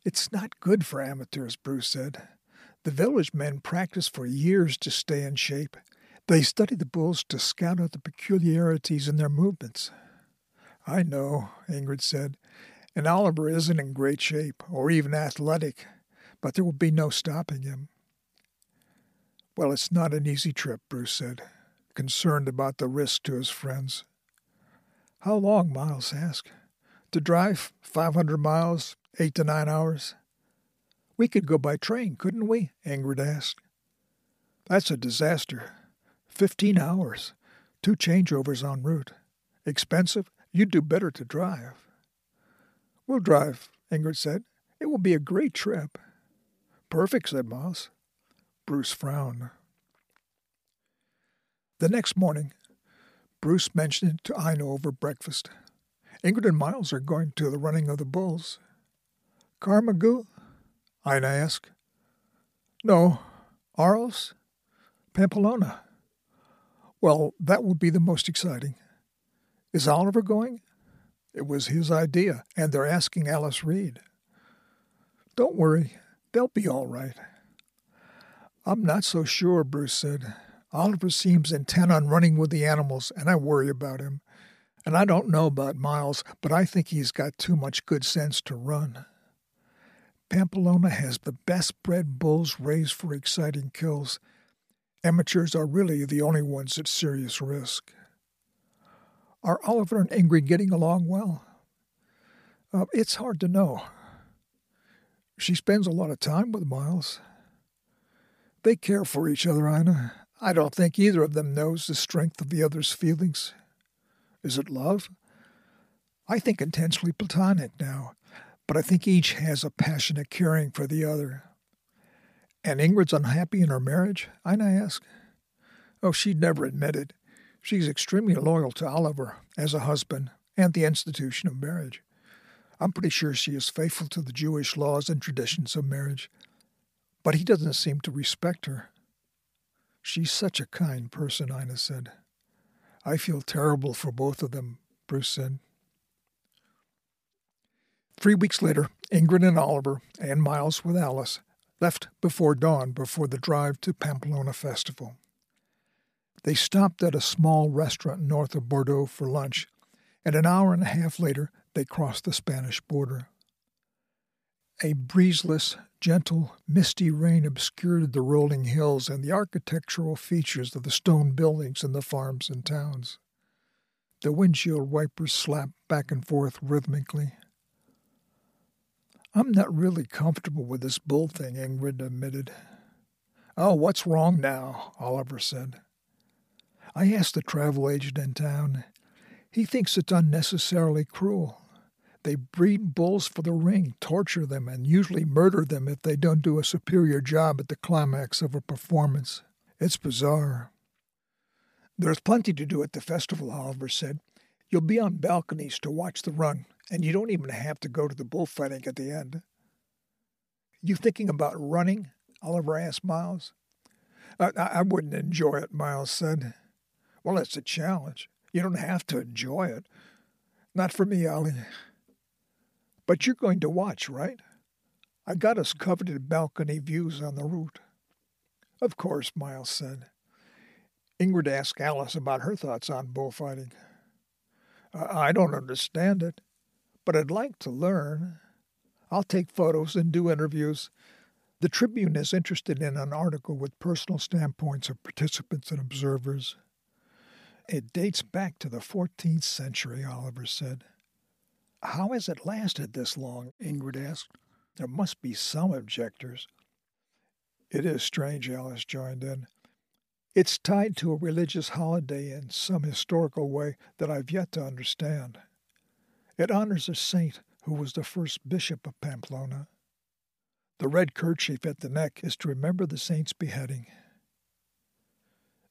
It's not good for amateurs, Bruce said. The village men practice for years to stay in shape. They study the bulls to scout out the peculiarities in their movements. I know, Ingrid said, and Oliver isn't in great shape or even athletic, but there will be no stopping him. Well, it's not an easy trip, Bruce said, concerned about the risk to his friends. How long? Miles asked. To drive 500 miles, eight to nine hours. We could go by train, couldn't we? Ingrid asked. That's a disaster. Fifteen hours, two changeovers en route. Expensive? You'd do better to drive. We'll drive, Ingrid said. It will be a great trip. Perfect, said Miles. Bruce frowned. The next morning, Bruce mentioned it to Ina over breakfast. Ingrid and Miles are going to the running of the bulls. Camargue? Ina asked. No. Arles? Pamplona. Well, that will be the most exciting. Is Oliver going? It was his idea, and they're asking Alice Reed. Don't worry, they'll be all right. I'm not so sure, Bruce said. Oliver seems intent on running with the animals, and I worry about him. And I don't know about Miles, but I think he's got too much good sense to run. Pamplona has the best bred bulls raised for exciting kills. Amateurs are really the only ones at serious risk. Are Oliver and Ingrid getting along well? Uh, it's hard to know. She spends a lot of time with Miles. They care for each other, Ina. I don't think either of them knows the strength of the other's feelings. Is it love? I think intensely platonic now but I think each has a passionate caring for the other. And Ingrid's unhappy in her marriage? Ina asked. Oh, she'd never admit it. She's extremely loyal to Oliver as a husband and the institution of marriage. I'm pretty sure she is faithful to the Jewish laws and traditions of marriage, but he doesn't seem to respect her. She's such a kind person, Ina said. I feel terrible for both of them, Bruce said. Three weeks later, Ingrid and Oliver, and Miles with Alice, left before dawn before the drive to Pamplona Festival. They stopped at a small restaurant north of Bordeaux for lunch, and an hour and a half later they crossed the Spanish border. A breezeless, gentle, misty rain obscured the rolling hills and the architectural features of the stone buildings in the farms and towns. The windshield wipers slapped back and forth rhythmically. I'm not really comfortable with this bull thing, Ingrid admitted. Oh, what's wrong now? Oliver said. I asked the travel agent in town. He thinks it's unnecessarily cruel. They breed bulls for the ring, torture them, and usually murder them if they don't do a superior job at the climax of a performance. It's bizarre. There's plenty to do at the festival, Oliver said. You'll be on balconies to watch the run, and you don't even have to go to the bullfighting at the end. You thinking about running? Oliver asked Miles. I, I wouldn't enjoy it, Miles said. Well, it's a challenge. You don't have to enjoy it. Not for me, Ollie. But you're going to watch, right? I got us coveted balcony views on the route. Of course, Miles said. Ingrid asked Alice about her thoughts on bullfighting. I don't understand it but I'd like to learn. I'll take photos and do interviews. The Tribune is interested in an article with personal standpoints of participants and observers. It dates back to the 14th century, Oliver said. How has it lasted this long? Ingrid asked. There must be some objectors. It is strange, Alice joined in. It's tied to a religious holiday in some historical way that I've yet to understand. It honors a saint who was the first bishop of Pamplona. The red kerchief at the neck is to remember the saint's beheading.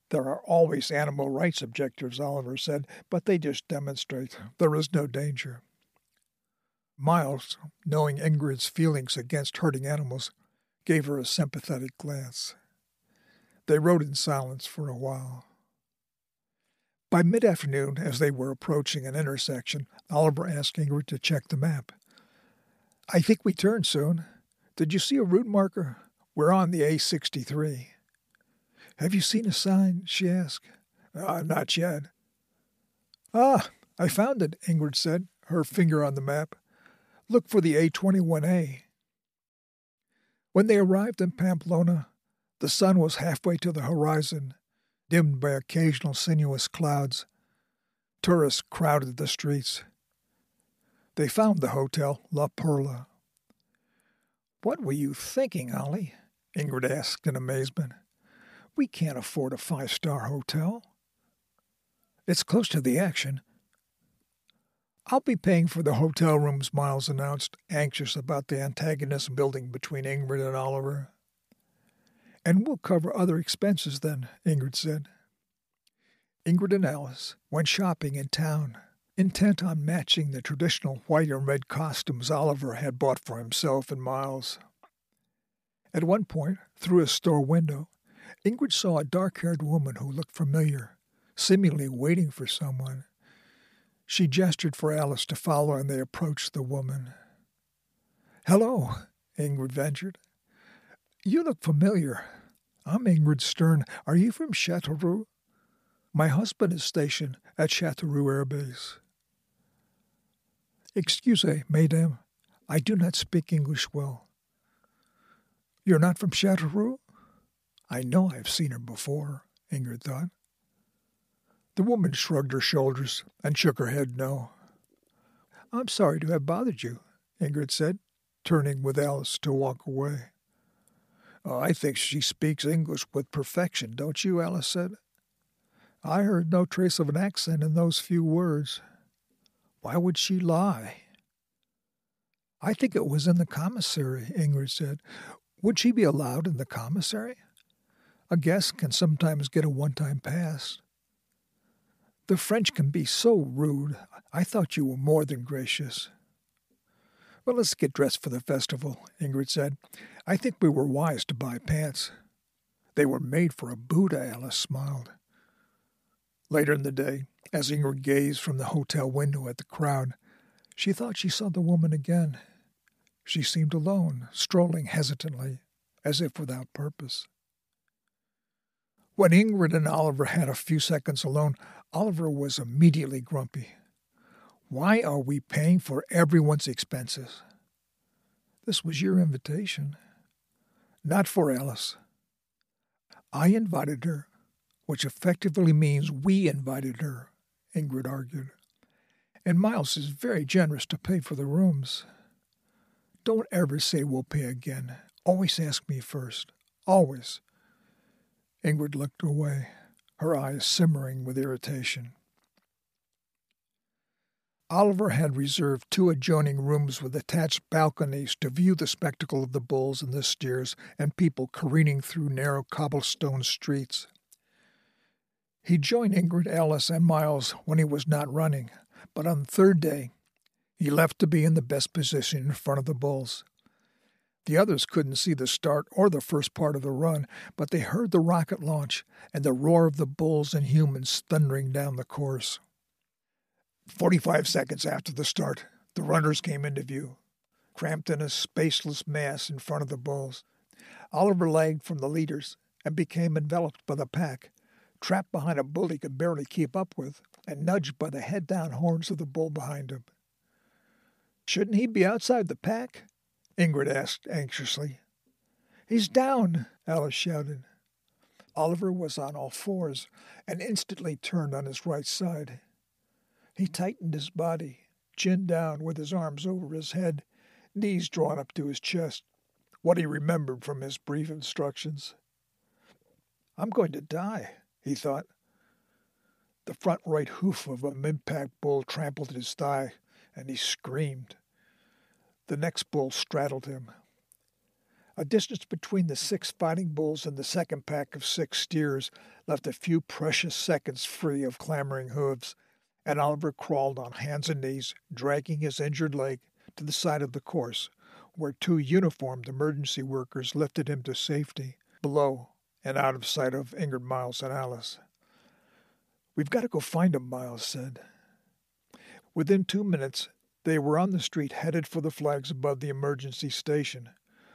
There are always animal rights objectors, Oliver said, but they just demonstrate there is no danger. Miles, knowing Ingrid's feelings against hurting animals, gave her a sympathetic glance. They rode in silence for a while. By mid afternoon, as they were approaching an intersection, Oliver asked Ingrid to check the map. I think we turn soon. Did you see a route marker? We're on the A63. Have you seen a sign? she asked. Uh, not yet. Ah, I found it, Ingrid said, her finger on the map. Look for the A21A. When they arrived in Pamplona, the sun was halfway to the horizon dimmed by occasional sinuous clouds. Tourists crowded the streets. They found the hotel, La Perla. What were you thinking, Ollie? Ingrid asked in amazement. We can't afford a five star hotel. It's close to the action. I'll be paying for the hotel rooms, Miles announced, anxious about the antagonism building between Ingrid and Oliver. And we'll cover other expenses then, Ingrid said. Ingrid and Alice went shopping in town, intent on matching the traditional white and red costumes Oliver had bought for himself and Miles. At one point, through a store window, Ingrid saw a dark haired woman who looked familiar, seemingly waiting for someone. She gestured for Alice to follow, and they approached the woman. Hello, Ingrid ventured. You look familiar. I'm Ingrid Stern. Are you from Chateauroux? My husband is stationed at Chateauroux Air Base. Excuse me, madame. I do not speak English well. You're not from Chateauroux? I know I've seen her before, Ingrid thought. The woman shrugged her shoulders and shook her head no. I'm sorry to have bothered you, Ingrid said, turning with Alice to walk away. Oh, I think she speaks English with perfection, don't you? Alice said. I heard no trace of an accent in those few words. Why would she lie? I think it was in the commissary, Ingrid said. Would she be allowed in the commissary? A guest can sometimes get a one time pass. The French can be so rude. I thought you were more than gracious. Well, let's get dressed for the festival, Ingrid said. I think we were wise to buy pants. They were made for a Buddha, Alice smiled. Later in the day, as Ingrid gazed from the hotel window at the crowd, she thought she saw the woman again. She seemed alone, strolling hesitantly, as if without purpose. When Ingrid and Oliver had a few seconds alone, Oliver was immediately grumpy. Why are we paying for everyone's expenses? This was your invitation. Not for Alice. I invited her, which effectively means we invited her, Ingrid argued. And Miles is very generous to pay for the rooms. Don't ever say we'll pay again. Always ask me first. Always. Ingrid looked away, her eyes simmering with irritation. Oliver had reserved two adjoining rooms with attached balconies to view the spectacle of the bulls and the steers and people careening through narrow cobblestone streets. He joined Ingrid, Alice, and Miles when he was not running, but on the third day, he left to be in the best position in front of the bulls. The others couldn't see the start or the first part of the run, but they heard the rocket launch and the roar of the bulls and humans thundering down the course. 45 seconds after the start, the runners came into view, cramped in a spaceless mass in front of the bulls. Oliver lagged from the leaders and became enveloped by the pack, trapped behind a bull he could barely keep up with, and nudged by the head down horns of the bull behind him. Shouldn't he be outside the pack? Ingrid asked anxiously. He's down, Alice shouted. Oliver was on all fours and instantly turned on his right side. He tightened his body, chin down with his arms over his head, knees drawn up to his chest, what he remembered from his brief instructions. I'm going to die, he thought. The front right hoof of a mid-pack bull trampled his thigh, and he screamed. The next bull straddled him. A distance between the six fighting bulls and the second pack of six steers left a few precious seconds free of clamoring hooves and Oliver crawled on hands and knees, dragging his injured leg to the side of the course, where two uniformed emergency workers lifted him to safety, below and out of sight of Ingrid Miles and Alice. We've got to go find him, Miles said. Within two minutes, they were on the street headed for the flags above the emergency station,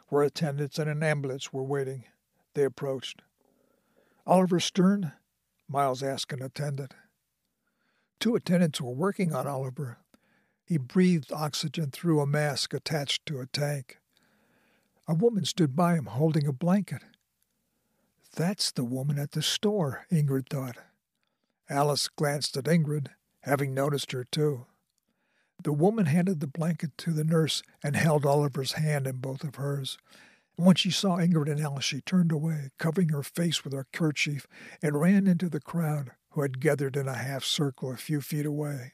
where attendants and an ambulance were waiting. They approached. Oliver Stern? Miles asked an attendant. Two attendants were working on Oliver. He breathed oxygen through a mask attached to a tank. A woman stood by him holding a blanket. That's the woman at the store, Ingrid thought. Alice glanced at Ingrid, having noticed her too. The woman handed the blanket to the nurse and held Oliver's hand in both of hers. when she saw Ingrid and Alice, she turned away, covering her face with her kerchief, and ran into the crowd who had gathered in a half circle a few feet away.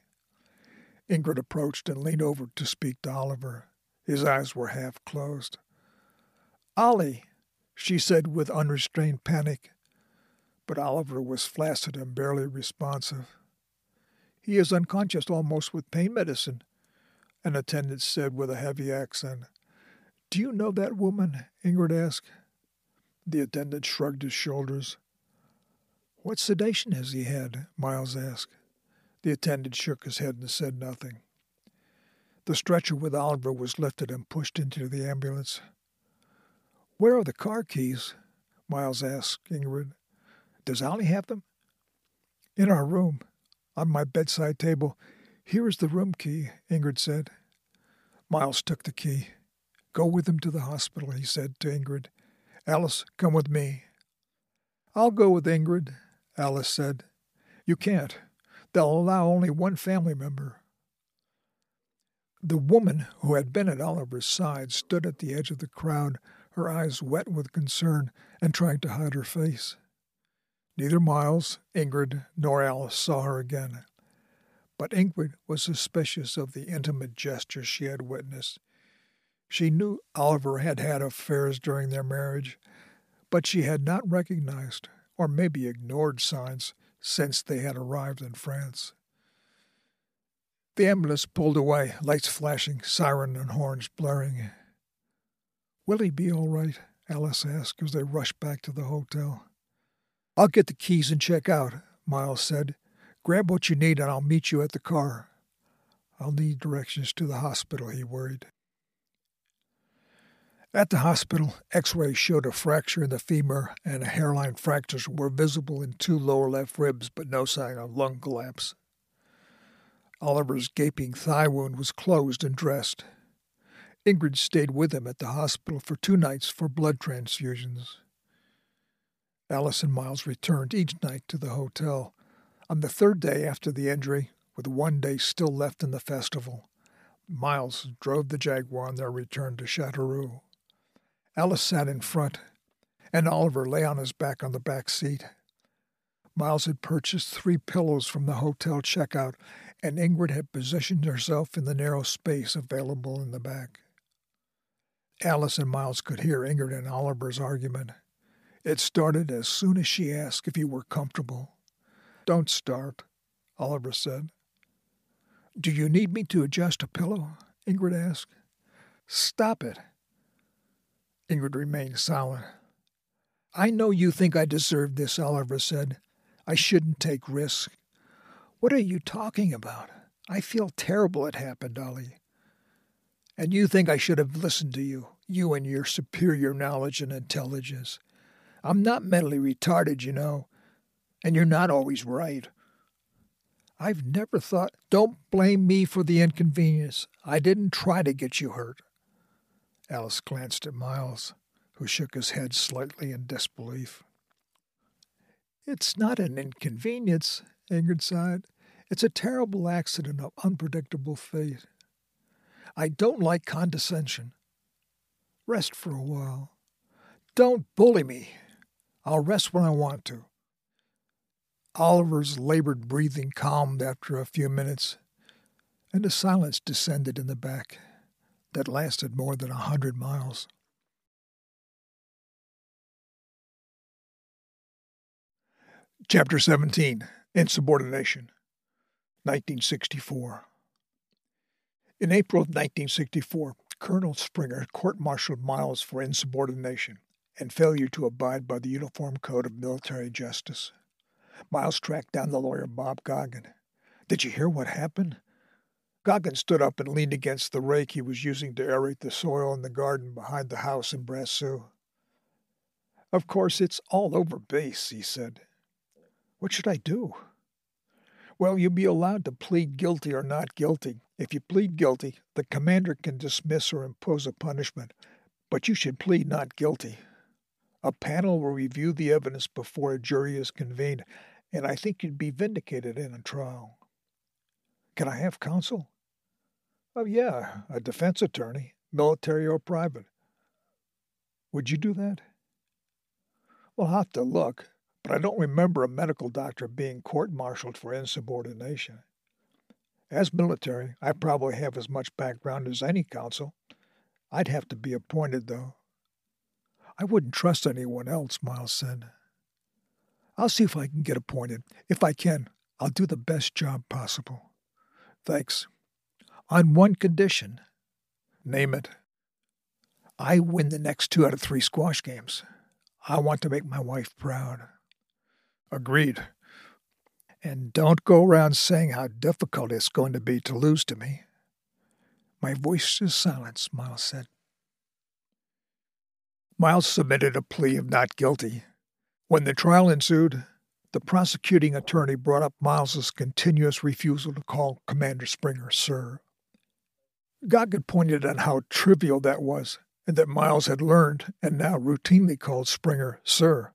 Ingrid approached and leaned over to speak to Oliver. His eyes were half closed. Ollie, she said with unrestrained panic. But Oliver was flaccid and barely responsive. He is unconscious almost with pain medicine, an attendant said with a heavy accent. Do you know that woman? Ingrid asked. The attendant shrugged his shoulders. What sedation has he had? Miles asked. The attendant shook his head and said nothing. The stretcher with Oliver was lifted and pushed into the ambulance. Where are the car keys? Miles asked Ingrid. Does Ollie have them? In our room, on my bedside table. Here is the room key, Ingrid said. Miles took the key. Go with him to the hospital, he said to Ingrid. Alice, come with me. I'll go with Ingrid, Alice said. You can't. They'll allow only one family member. The woman who had been at Oliver's side stood at the edge of the crowd, her eyes wet with concern and trying to hide her face. Neither Miles, Ingrid, nor Alice saw her again. But Ingrid was suspicious of the intimate gesture she had witnessed. She knew Oliver had had affairs during their marriage, but she had not recognized or maybe ignored signs since they had arrived in France. The ambulance pulled away, lights flashing, siren and horns blaring. Will he be all right? Alice asked as they rushed back to the hotel. I'll get the keys and check out, Miles said. Grab what you need and I'll meet you at the car. I'll need directions to the hospital, he worried. At the hospital, x rays showed a fracture in the femur and hairline fractures were visible in two lower left ribs, but no sign of lung collapse. Oliver's gaping thigh wound was closed and dressed. Ingrid stayed with him at the hospital for two nights for blood transfusions. Alice and Miles returned each night to the hotel. On the third day after the injury, with one day still left in the festival, Miles drove the Jaguar on their return to Chateauroux. Alice sat in front, and Oliver lay on his back on the back seat. Miles had purchased three pillows from the hotel checkout and Ingrid had positioned herself in the narrow space available in the back. Alice and Miles could hear Ingrid and Oliver's argument. It started as soon as she asked if he were comfortable. Don't start, Oliver said. Do you need me to adjust a pillow? Ingrid asked. Stop it. Ingrid remained silent. I know you think I deserve this, Oliver said. I shouldn't take risks. What are you talking about? I feel terrible it happened, Ollie. And you think I should have listened to you, you and your superior knowledge and intelligence. I'm not mentally retarded, you know, and you're not always right. I've never thought. Don't blame me for the inconvenience. I didn't try to get you hurt. Alice glanced at Miles, who shook his head slightly in disbelief. It's not an inconvenience, Ingrid sighed. It's a terrible accident of unpredictable fate. I don't like condescension. Rest for a while. Don't bully me. I'll rest when I want to. Oliver's labored breathing calmed after a few minutes, and a silence descended in the back that lasted more than a hundred miles. Chapter 17 Insubordination 1964 In April of 1964, Colonel Springer court-martialed Miles for insubordination and failure to abide by the Uniform Code of Military Justice. Miles tracked down the lawyer Bob Goggin. Did you hear what happened? Goggin stood up and leaned against the rake he was using to aerate the soil in the garden behind the house in Brasseux. Of course, it's all over base, he said. What should I do? Well, you'll be allowed to plead guilty or not guilty. If you plead guilty, the commander can dismiss or impose a punishment, but you should plead not guilty. A panel will review the evidence before a jury is convened, and I think you'd be vindicated in a trial. Can I have counsel? Oh, yeah, a defense attorney, military or private. Would you do that? We'll have to look but I don't remember a medical doctor being court martialed for insubordination. As military, I probably have as much background as any counsel. I'd have to be appointed, though. I wouldn't trust anyone else, Miles said. I'll see if I can get appointed. If I can, I'll do the best job possible. Thanks. On one condition. Name it. I win the next two out of three squash games. I want to make my wife proud. Agreed. And don't go around saying how difficult it's going to be to lose to me. My voice is silent, Miles said. Miles submitted a plea of not guilty. When the trial ensued, the prosecuting attorney brought up Miles's continuous refusal to call Commander Springer sir. Goggin pointed out how trivial that was, and that Miles had learned and now routinely called Springer sir.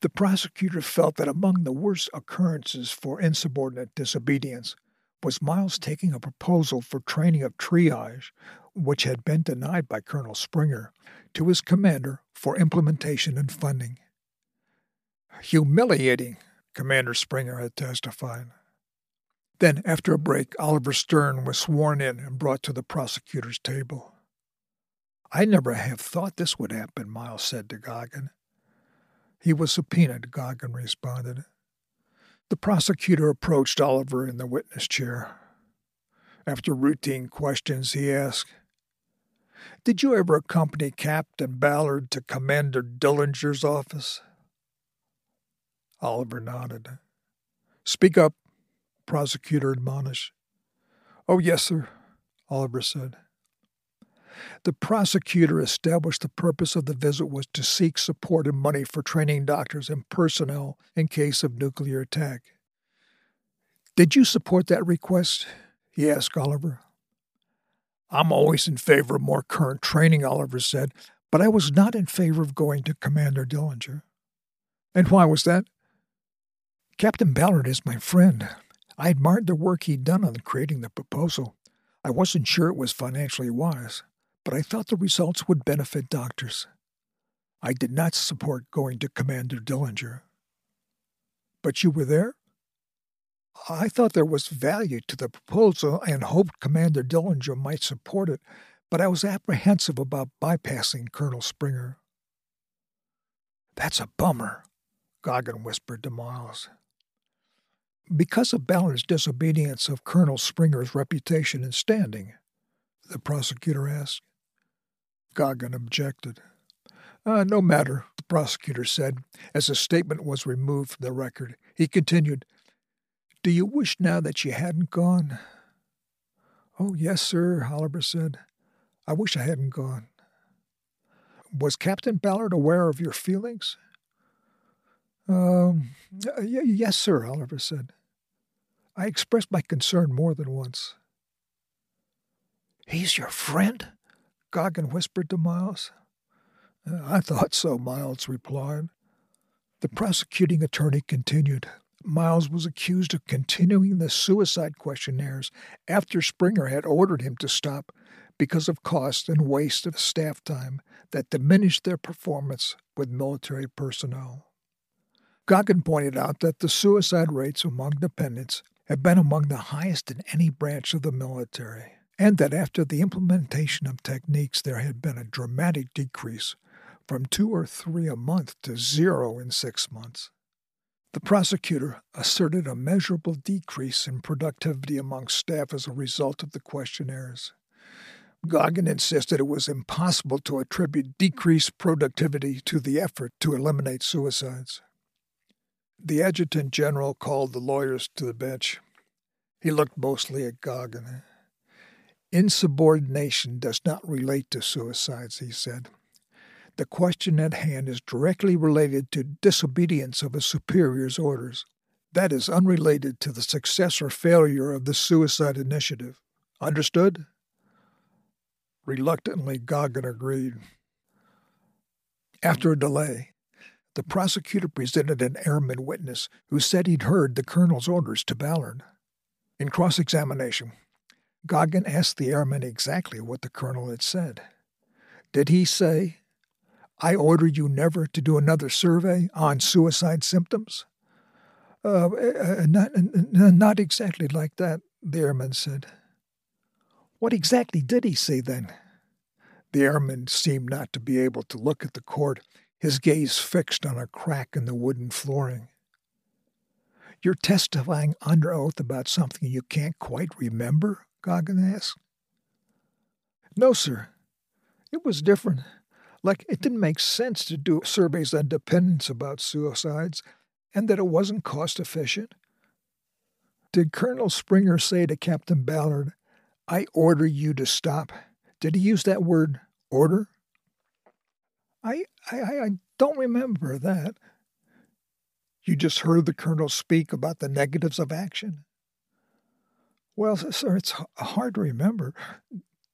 The prosecutor felt that among the worst occurrences for insubordinate disobedience was Miles taking a proposal for training of triage, which had been denied by Colonel Springer, to his commander for implementation and funding. Humiliating, Commander Springer had testified. Then, after a break, Oliver Stern was sworn in and brought to the prosecutor's table. I never have thought this would happen, Miles said to Goggin. He was subpoenaed, Goggin responded. The prosecutor approached Oliver in the witness chair. After routine questions, he asked, Did you ever accompany Captain Ballard to Commander Dillinger's office? Oliver nodded. Speak up, prosecutor admonished. Oh, yes, sir, Oliver said. The prosecutor established the purpose of the visit was to seek support and money for training doctors and personnel in case of nuclear attack. Did you support that request? he asked Oliver. I'm always in favor of more current training, Oliver said, but I was not in favor of going to Commander Dillinger. And why was that? Captain Ballard is my friend. I admired the work he'd done on creating the proposal. I wasn't sure it was financially wise, but I thought the results would benefit doctors. I did not support going to Commander Dillinger. But you were there? I thought there was value to the proposal and hoped Commander Dillinger might support it, but I was apprehensive about bypassing Colonel Springer. That's a bummer, Goggin whispered to Miles. Because of Ballard's disobedience of Colonel Springer's reputation and standing, the prosecutor asked. Goggin objected. Uh, no matter, the prosecutor said, as the statement was removed from the record. He continued, do you wish now that you hadn't gone? Oh, yes, sir, Oliver said. I wish I hadn't gone. Was Captain Ballard aware of your feelings? Um, yes, sir, Oliver said. I expressed my concern more than once. He's your friend? Goggin whispered to Miles. I thought so, Miles replied. The prosecuting attorney continued. Miles was accused of continuing the suicide questionnaires after Springer had ordered him to stop because of cost and waste of staff time that diminished their performance with military personnel. Goggin pointed out that the suicide rates among dependents have been among the highest in any branch of the military, and that after the implementation of techniques there had been a dramatic decrease from two or three a month to zero in six months. The prosecutor asserted a measurable decrease in productivity among staff as a result of the questionnaires. Goggin insisted it was impossible to attribute decreased productivity to the effort to eliminate suicides. The adjutant general called the lawyers to the bench. He looked mostly at Goggin. Insubordination does not relate to suicides, he said. The question at hand is directly related to disobedience of a superior's orders. That is unrelated to the success or failure of the suicide initiative. Understood? Reluctantly, Goggin agreed. After a delay, the prosecutor presented an airman witness who said he'd heard the colonel's orders to Ballard. In cross examination, Goggin asked the airman exactly what the colonel had said. Did he say, I order you never to do another survey on suicide symptoms? Uh, uh, not, not exactly like that, the airman said. What exactly did he say then? The airman seemed not to be able to look at the court, his gaze fixed on a crack in the wooden flooring. You're testifying under oath about something you can't quite remember? Goggin asked. No, sir. It was different. Like it didn't make sense to do surveys on dependents about suicides and that it wasn't cost efficient. Did Colonel Springer say to Captain Ballard, I order you to stop? Did he use that word, order? I, I, I don't remember that. You just heard the Colonel speak about the negatives of action. Well, sir, it's hard to remember.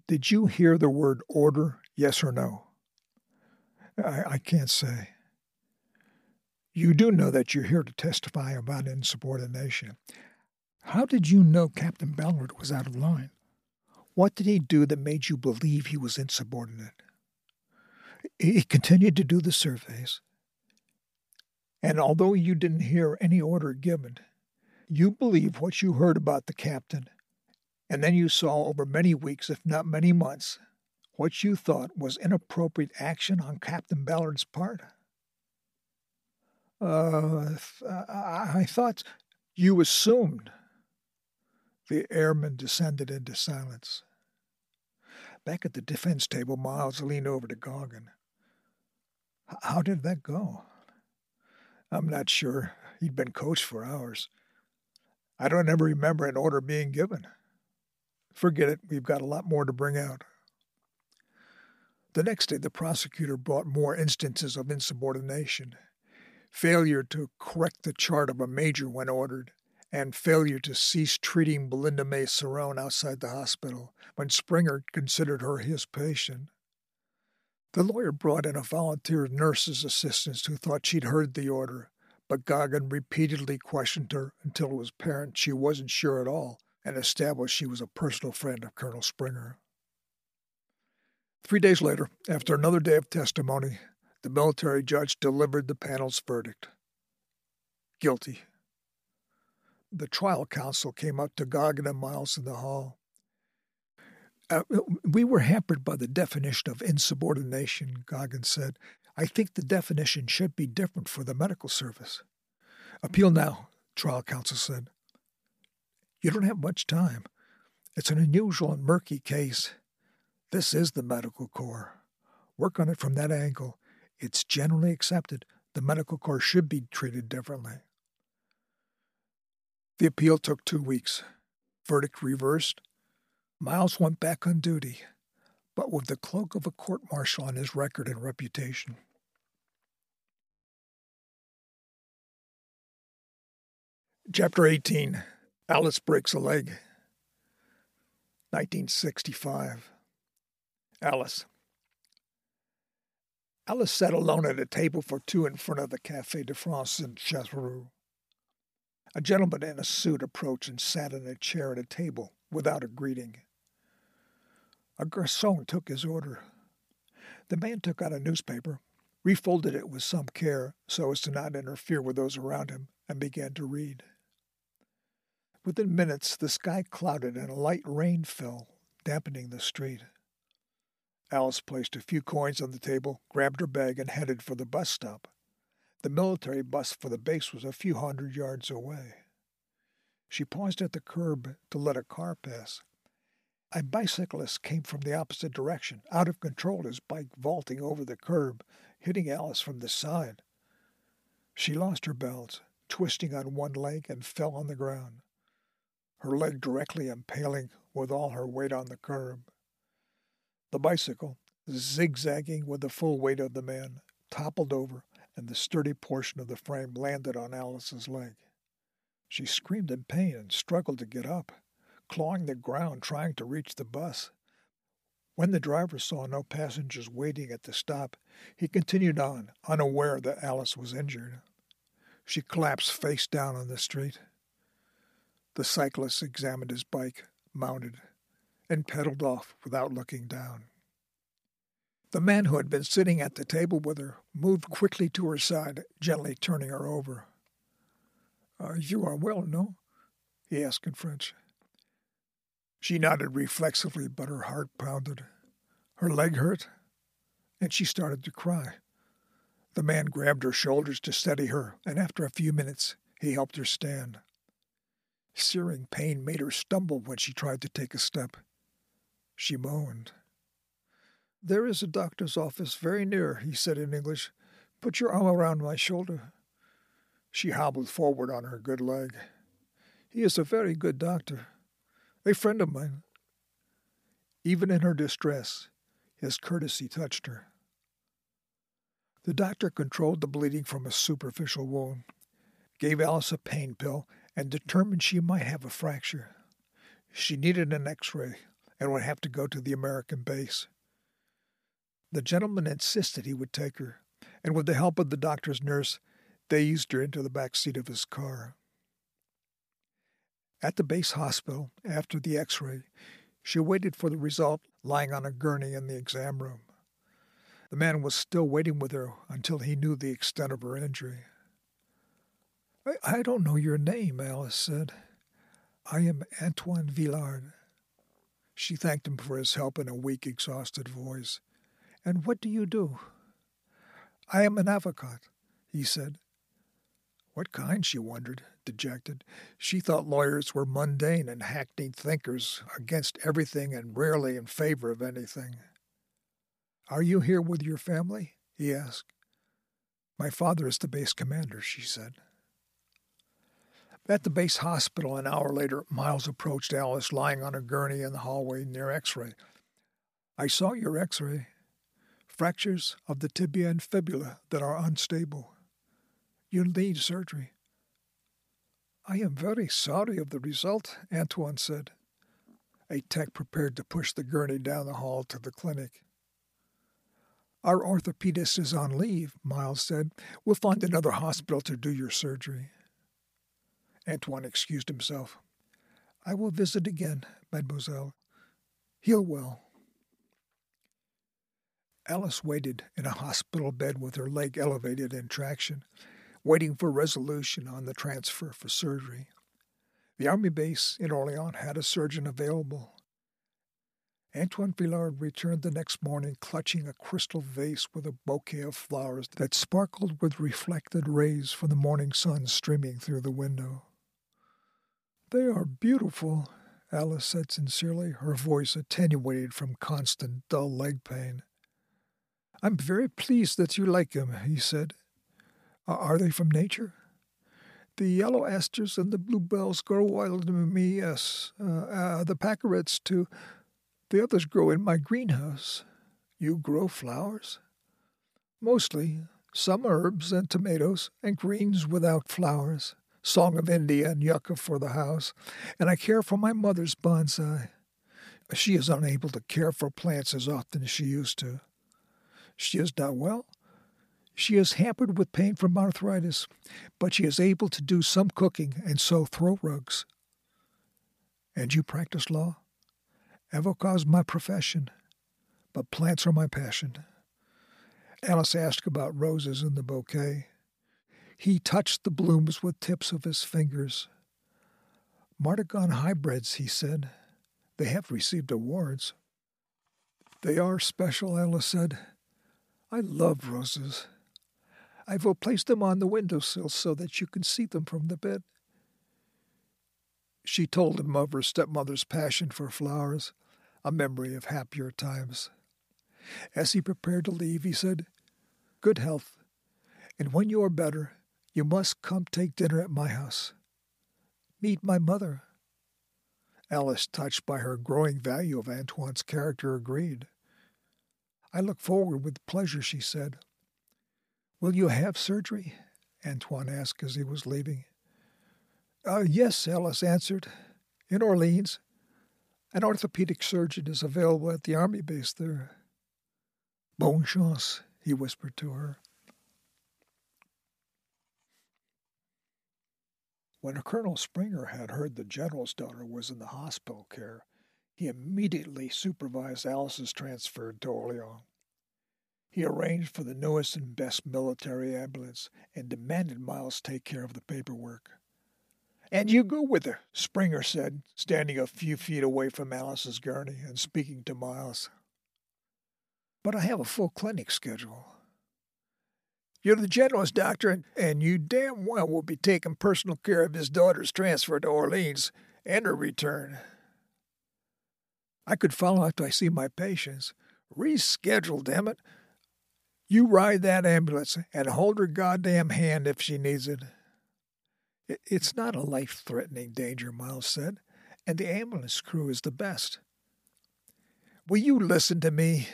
Did you hear the word order, yes or no? I, I can't say. You do know that you're here to testify about insubordination. How did you know Captain Ballard was out of line? What did he do that made you believe he was insubordinate? He continued to do the surveys. And although you didn't hear any order given, you believe what you heard about the captain, and then you saw over many weeks, if not many months, what you thought was inappropriate action on Captain Ballard's part? Uh, I thought. You assumed. The airman descended into silence. Back at the defense table, Miles leaned over to Goggin. How did that go? I'm not sure. He'd been coached for hours. I don't ever remember an order being given. Forget it. We've got a lot more to bring out. The next day, the prosecutor brought more instances of insubordination failure to correct the chart of a major when ordered, and failure to cease treating Belinda May Cerrone outside the hospital when Springer considered her his patient. The lawyer brought in a volunteer nurse's assistant who thought she'd heard the order, but Goggin repeatedly questioned her until it was apparent she wasn't sure at all and established she was a personal friend of Colonel Springer. Three days later, after another day of testimony, the military judge delivered the panel's verdict guilty. The trial counsel came up to Goggin and Miles in the hall. Uh, we were hampered by the definition of insubordination, Goggin said. I think the definition should be different for the medical service. Appeal now, trial counsel said. You don't have much time. It's an unusual and murky case. This is the medical corps. Work on it from that angle. It's generally accepted the medical corps should be treated differently. The appeal took two weeks. Verdict reversed. Miles went back on duty, but with the cloak of a court martial on his record and reputation. Chapter 18 Alice Breaks a Leg. 1965. Alice. Alice sat alone at a table for two in front of the Café de France in Châteauroux. A gentleman in a suit approached and sat in a chair at a table without a greeting. A garçon took his order. The man took out a newspaper, refolded it with some care so as to not interfere with those around him, and began to read. Within minutes, the sky clouded and a light rain fell, dampening the street. Alice placed a few coins on the table, grabbed her bag, and headed for the bus stop. The military bus for the base was a few hundred yards away. She paused at the curb to let a car pass. A bicyclist came from the opposite direction, out of control, his bike vaulting over the curb, hitting Alice from the side. She lost her balance, twisting on one leg, and fell on the ground her leg directly impaling with all her weight on the curb. The bicycle, zigzagging with the full weight of the man, toppled over, and the sturdy portion of the frame landed on Alice's leg. She screamed in pain and struggled to get up, clawing the ground trying to reach the bus. When the driver saw no passengers waiting at the stop, he continued on, unaware that Alice was injured. She collapsed face down on the street. The cyclist examined his bike, mounted, and pedaled off without looking down. The man who had been sitting at the table with her moved quickly to her side, gently turning her over. Uh, you are well, no? he asked in French. She nodded reflexively, but her heart pounded. Her leg hurt, and she started to cry. The man grabbed her shoulders to steady her, and after a few minutes, he helped her stand. Searing pain made her stumble when she tried to take a step. She moaned. There is a doctor's office very near, he said in English. Put your arm around my shoulder. She hobbled forward on her good leg. He is a very good doctor, a friend of mine. Even in her distress, his courtesy touched her. The doctor controlled the bleeding from a superficial wound, gave Alice a pain pill, and determined she might have a fracture. She needed an x ray and would have to go to the American base. The gentleman insisted he would take her, and with the help of the doctor's nurse, they eased her into the back seat of his car. At the base hospital, after the x ray, she waited for the result lying on a gurney in the exam room. The man was still waiting with her until he knew the extent of her injury. I, I don't know your name, Alice said. I am Antoine Villard. She thanked him for his help in a weak, exhausted voice. And what do you do? I am an avocat, he said. What kind, she wondered, dejected. She thought lawyers were mundane and hackneyed thinkers against everything and rarely in favor of anything. Are you here with your family? he asked. My father is the base commander, she said. At the base hospital an hour later, Miles approached Alice lying on a gurney in the hallway near X ray. I saw your X ray. Fractures of the tibia and fibula that are unstable. You'll need surgery. I am very sorry of the result, Antoine said. A tech prepared to push the gurney down the hall to the clinic. Our orthopedist is on leave, Miles said. We'll find another hospital to do your surgery. Antoine excused himself. I will visit again, mademoiselle. Heal well. Alice waited in a hospital bed with her leg elevated in traction, waiting for resolution on the transfer for surgery. The army base in Orleans had a surgeon available. Antoine Villard returned the next morning clutching a crystal vase with a bouquet of flowers that sparkled with reflected rays from the morning sun streaming through the window. They are beautiful, Alice said sincerely, her voice attenuated from constant dull leg pain. I'm very pleased that you like them, he said. Are they from nature? The yellow asters and the bluebells grow wild in me, yes. Uh, uh, the pacharets, too. The others grow in my greenhouse. You grow flowers? Mostly. Some herbs and tomatoes, and greens without flowers. Song of India and yucca for the house. And I care for my mother's bonsai. She is unable to care for plants as often as she used to. She is not well. She is hampered with pain from arthritis, but she is able to do some cooking and sew throw rugs. And you practice law? Avocat's my profession, but plants are my passion. Alice asked about roses in the bouquet. He touched the blooms with tips of his fingers. Martagon hybrids, he said. They have received awards. They are special, Ella said. I love roses. I will place them on the windowsill so that you can see them from the bed. She told him of her stepmother's passion for flowers, a memory of happier times. As he prepared to leave, he said, Good health, and when you are better, you must come take dinner at my house. Meet my mother. Alice, touched by her growing value of Antoine's character, agreed. I look forward with pleasure, she said. Will you have surgery? Antoine asked as he was leaving. Uh, yes, Alice answered. In Orleans. An orthopedic surgeon is available at the army base there. Bonne chance, he whispered to her. When Colonel Springer had heard the general's daughter was in the hospital care, he immediately supervised Alice's transfer to Orleans. He arranged for the newest and best military ambulance and demanded Miles take care of the paperwork. And you go with her, Springer said, standing a few feet away from Alice's gurney and speaking to Miles. But I have a full clinic schedule. You're the general's doctor, and you damn well will be taking personal care of his daughter's transfer to Orleans and her return. I could follow after I see my patients. Reschedule, damn it. You ride that ambulance and hold her goddamn hand if she needs it. It's not a life threatening danger, Miles said, and the ambulance crew is the best. Will you listen to me?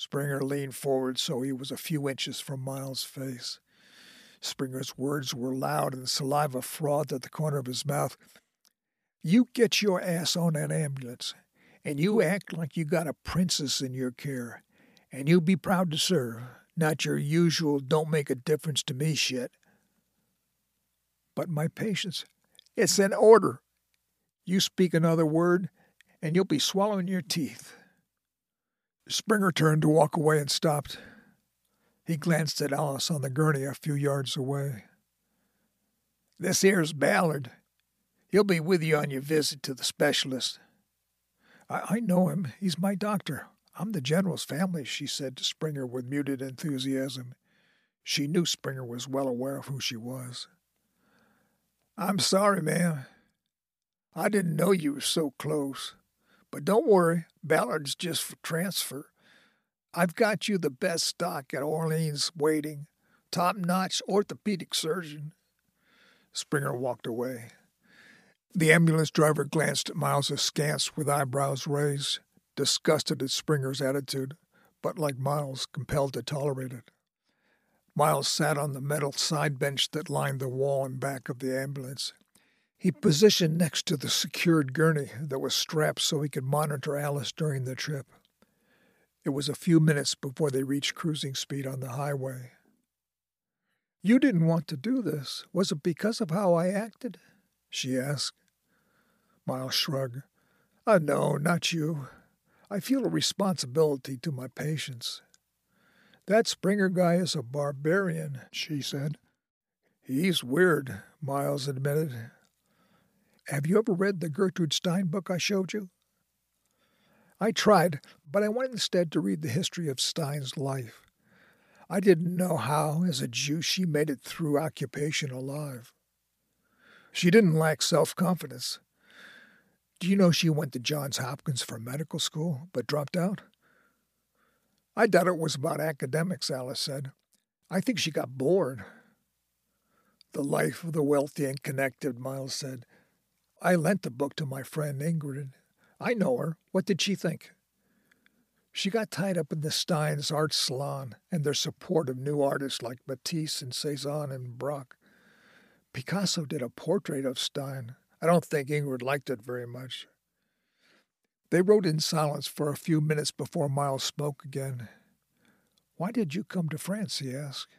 Springer leaned forward so he was a few inches from Miles' face. Springer's words were loud and saliva frothed at the corner of his mouth. You get your ass on that ambulance and you act like you got a princess in your care, and you be proud to serve, not your usual don't make a difference to me shit. But my patience, it's an order. You speak another word, and you'll be swallowing your teeth. Springer turned to walk away and stopped. He glanced at Alice on the gurney a few yards away. This here's Ballard. He'll be with you on your visit to the specialist. I, I know him. He's my doctor. I'm the general's family, she said to Springer with muted enthusiasm. She knew Springer was well aware of who she was. I'm sorry, ma'am. I didn't know you were so close. But don't worry, Ballard's just for transfer. I've got you the best stock at Orleans waiting. Top notch orthopedic surgeon. Springer walked away. The ambulance driver glanced at Miles askance with eyebrows raised, disgusted at Springer's attitude, but like Miles, compelled to tolerate it. Miles sat on the metal side bench that lined the wall and back of the ambulance. He positioned next to the secured gurney that was strapped so he could monitor Alice during the trip. It was a few minutes before they reached cruising speed on the highway. You didn't want to do this. Was it because of how I acted? she asked. Miles shrugged. Oh, no, not you. I feel a responsibility to my patients. That Springer guy is a barbarian, she said. He's weird, Miles admitted. Have you ever read the Gertrude Stein book I showed you? I tried, but I went instead to read the history of Stein's life. I didn't know how, as a Jew, she made it through occupation alive. She didn't lack self confidence. Do you know she went to Johns Hopkins for medical school, but dropped out? I doubt it was about academics, Alice said. I think she got bored. The life of the wealthy and connected, Miles said. I lent the book to my friend Ingrid. I know her. What did she think? She got tied up in the Steins art salon and their support of new artists like Matisse and Cezanne and Braque. Picasso did a portrait of Stein. I don't think Ingrid liked it very much. They rode in silence for a few minutes before Miles spoke again. Why did you come to France? he asked.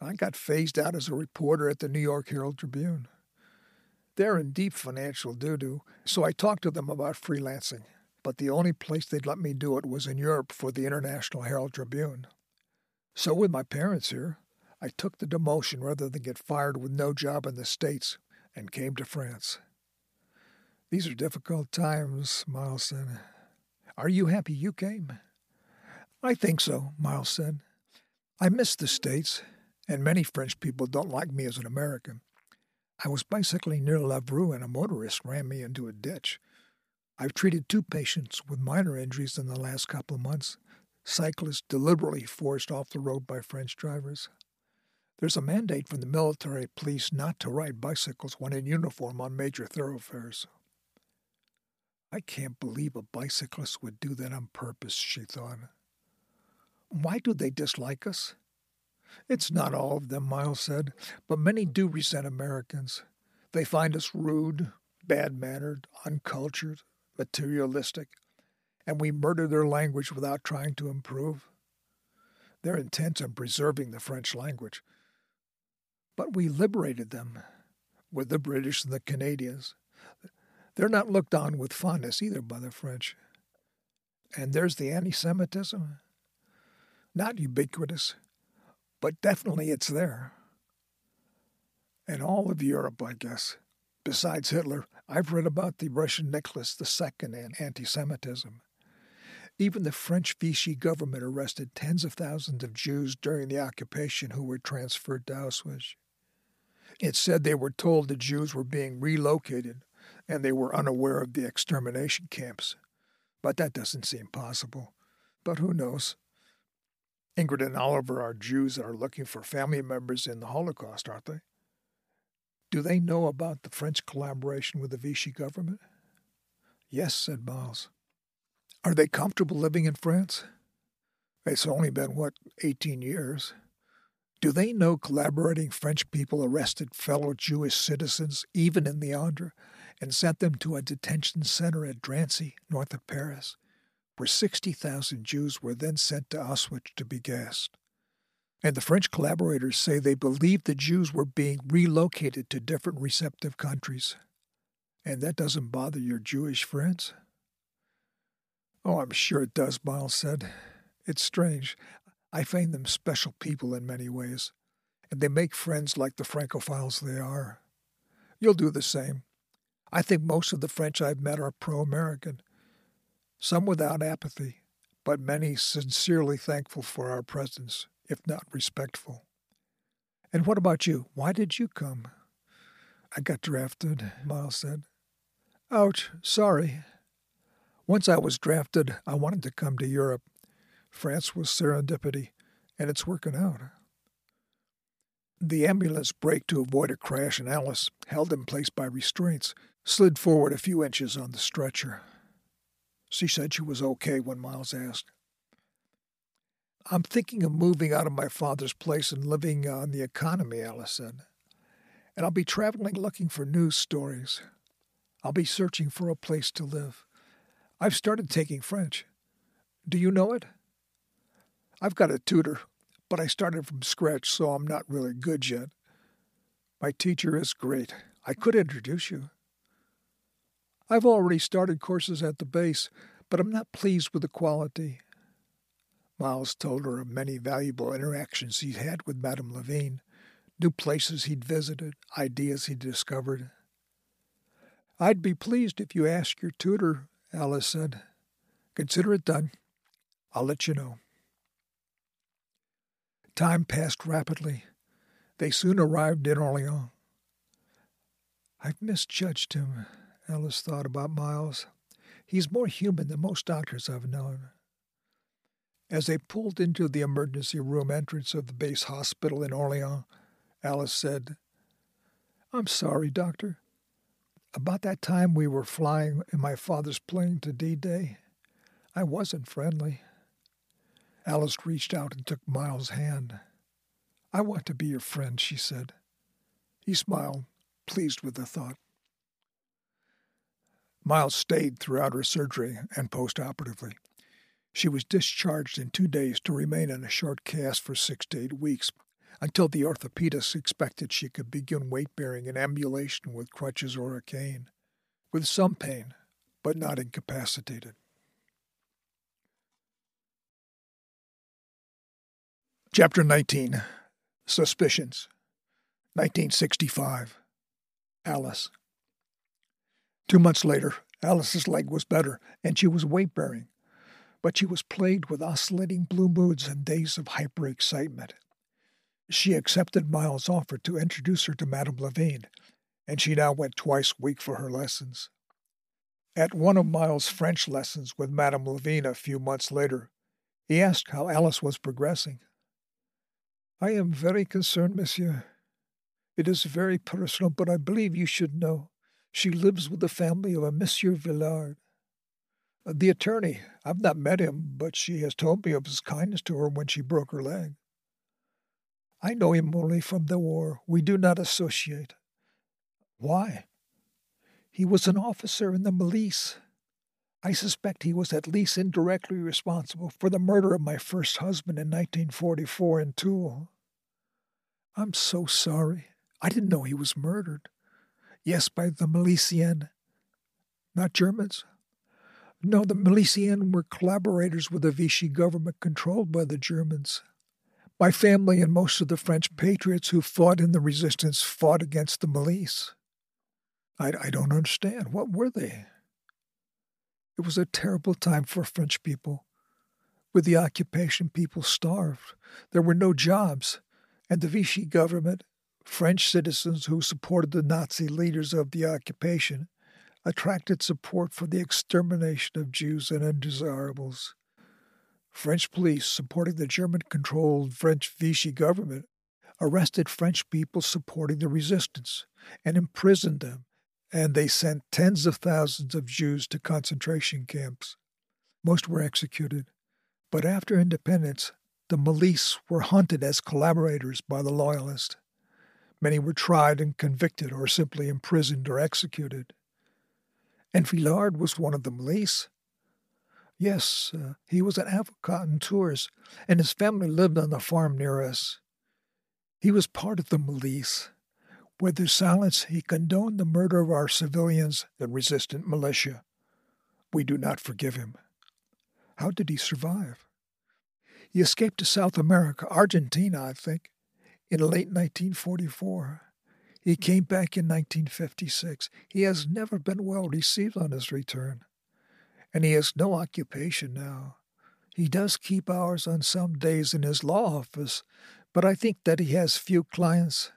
I got phased out as a reporter at the New York Herald Tribune. They're in deep financial doo doo, so I talked to them about freelancing but the only place they'd let me do it was in Europe for the International Herald Tribune. So, with my parents here, I took the demotion rather than get fired with no job in the States and came to France. These are difficult times, Miles said. Are you happy you came? I think so, Miles said. I miss the States, and many French people don't like me as an American. I was bicycling near La Lavru and a motorist ran me into a ditch. I've treated two patients with minor injuries in the last couple of months, cyclists deliberately forced off the road by French drivers. There's a mandate from the military police not to ride bicycles when in uniform on major thoroughfares. I can't believe a bicyclist would do that on purpose, she thought. Why do they dislike us? It's not all of them, Miles said, but many do resent Americans. They find us rude, bad mannered, uncultured, materialistic, and we murder their language without trying to improve. They're intent on preserving the French language. But we liberated them with the British and the Canadians. They're not looked on with fondness either by the French. And there's the anti Semitism. Not ubiquitous, but definitely it's there. And all of Europe, I guess. Besides Hitler, I've read about the Russian Nicholas II and anti Semitism. Even the French Vichy government arrested tens of thousands of Jews during the occupation who were transferred to Auschwitz. It said they were told the Jews were being relocated and they were unaware of the extermination camps. But that doesn't seem possible. But who knows? Ingrid and Oliver are Jews that are looking for family members in the Holocaust, aren't they? Do they know about the French collaboration with the Vichy government? Yes, said Miles. Are they comfortable living in France? It's only been, what, 18 years. Do they know collaborating French people arrested fellow Jewish citizens, even in the Indre, and sent them to a detention center at Drancy, north of Paris, where 60,000 Jews were then sent to Auschwitz to be gassed? And the French collaborators say they believed the Jews were being relocated to different receptive countries. And that doesn't bother your Jewish friends? Oh, I'm sure it does, Miles said. It's strange. I find them special people in many ways, and they make friends like the Francophiles they are. You'll do the same. I think most of the French I've met are pro American, some without apathy, but many sincerely thankful for our presence if not respectful. And what about you? Why did you come? I got drafted, Miles said. Ouch, sorry. Once I was drafted, I wanted to come to Europe. France was serendipity, and it's working out. The ambulance braked to avoid a crash, and Alice, held in place by restraints, slid forward a few inches on the stretcher. She said she was okay when Miles asked. I'm thinking of moving out of my father's place and living on the economy, Alice said. And I'll be traveling looking for news stories. I'll be searching for a place to live. I've started taking French. Do you know it? I've got a tutor, but I started from scratch, so I'm not really good yet. My teacher is great. I could introduce you. I've already started courses at the base, but I'm not pleased with the quality. Miles told her of many valuable interactions he'd had with Madame Levine, new places he'd visited, ideas he'd discovered. I'd be pleased if you asked your tutor, Alice said. Consider it done. I'll let you know. Time passed rapidly. They soon arrived in Orleans. I've misjudged him, Alice thought about Miles. He's more human than most doctors I've known. As they pulled into the emergency room entrance of the base hospital in Orleans, Alice said, I'm sorry, Doctor. About that time we were flying in my father's plane to D Day, I wasn't friendly. Alice reached out and took Miles' hand. I want to be your friend, she said. He smiled, pleased with the thought. Miles stayed throughout her surgery and postoperatively. She was discharged in two days to remain in a short cast for six to eight weeks until the orthopedist expected she could begin weight bearing and ambulation with crutches or a cane, with some pain, but not incapacitated. Chapter 19 Suspicions 1965 Alice Two months later, Alice's leg was better, and she was weight bearing, but she was plagued with oscillating blue moods and days of hyper excitement. She accepted Miles' offer to introduce her to Madame Levine, and she now went twice a week for her lessons. At one of Miles' French lessons with Madame Levine a few months later, he asked how Alice was progressing. I am very concerned, monsieur. It is very personal, but I believe you should know. She lives with the family of a Monsieur Villard. Uh, the attorney, I've not met him, but she has told me of his kindness to her when she broke her leg. I know him only from the war. We do not associate. Why? He was an officer in the police. I suspect he was at least indirectly responsible for the murder of my first husband in 1944 in Toul. I'm so sorry. I didn't know he was murdered. Yes, by the Miliciens. Not Germans. No, the Miliciens were collaborators with the Vichy government controlled by the Germans. My family and most of the French patriots who fought in the resistance fought against the milice. I, I don't understand. What were they? It was a terrible time for French people. With the occupation, people starved. There were no jobs, and the Vichy government French citizens who supported the Nazi leaders of the occupation attracted support for the extermination of Jews and undesirables. French police, supporting the German controlled French Vichy government, arrested French people supporting the resistance and imprisoned them, and they sent tens of thousands of Jews to concentration camps. Most were executed, but after independence, the milice were hunted as collaborators by the Loyalists. Many were tried and convicted or simply imprisoned or executed. And Villard was one of the milice. Yes, uh, he was an avocat in Tours, and his family lived on the farm near us. He was part of the milice. With his silence, he condoned the murder of our civilians, the resistant militia. We do not forgive him. How did he survive? He escaped to South America, Argentina, I think in late 1944. He hmm. came back in 1956. He has never been well received on his return, and he has no occupation now. He does keep hours on some days in his law office, but I think that he has few clients.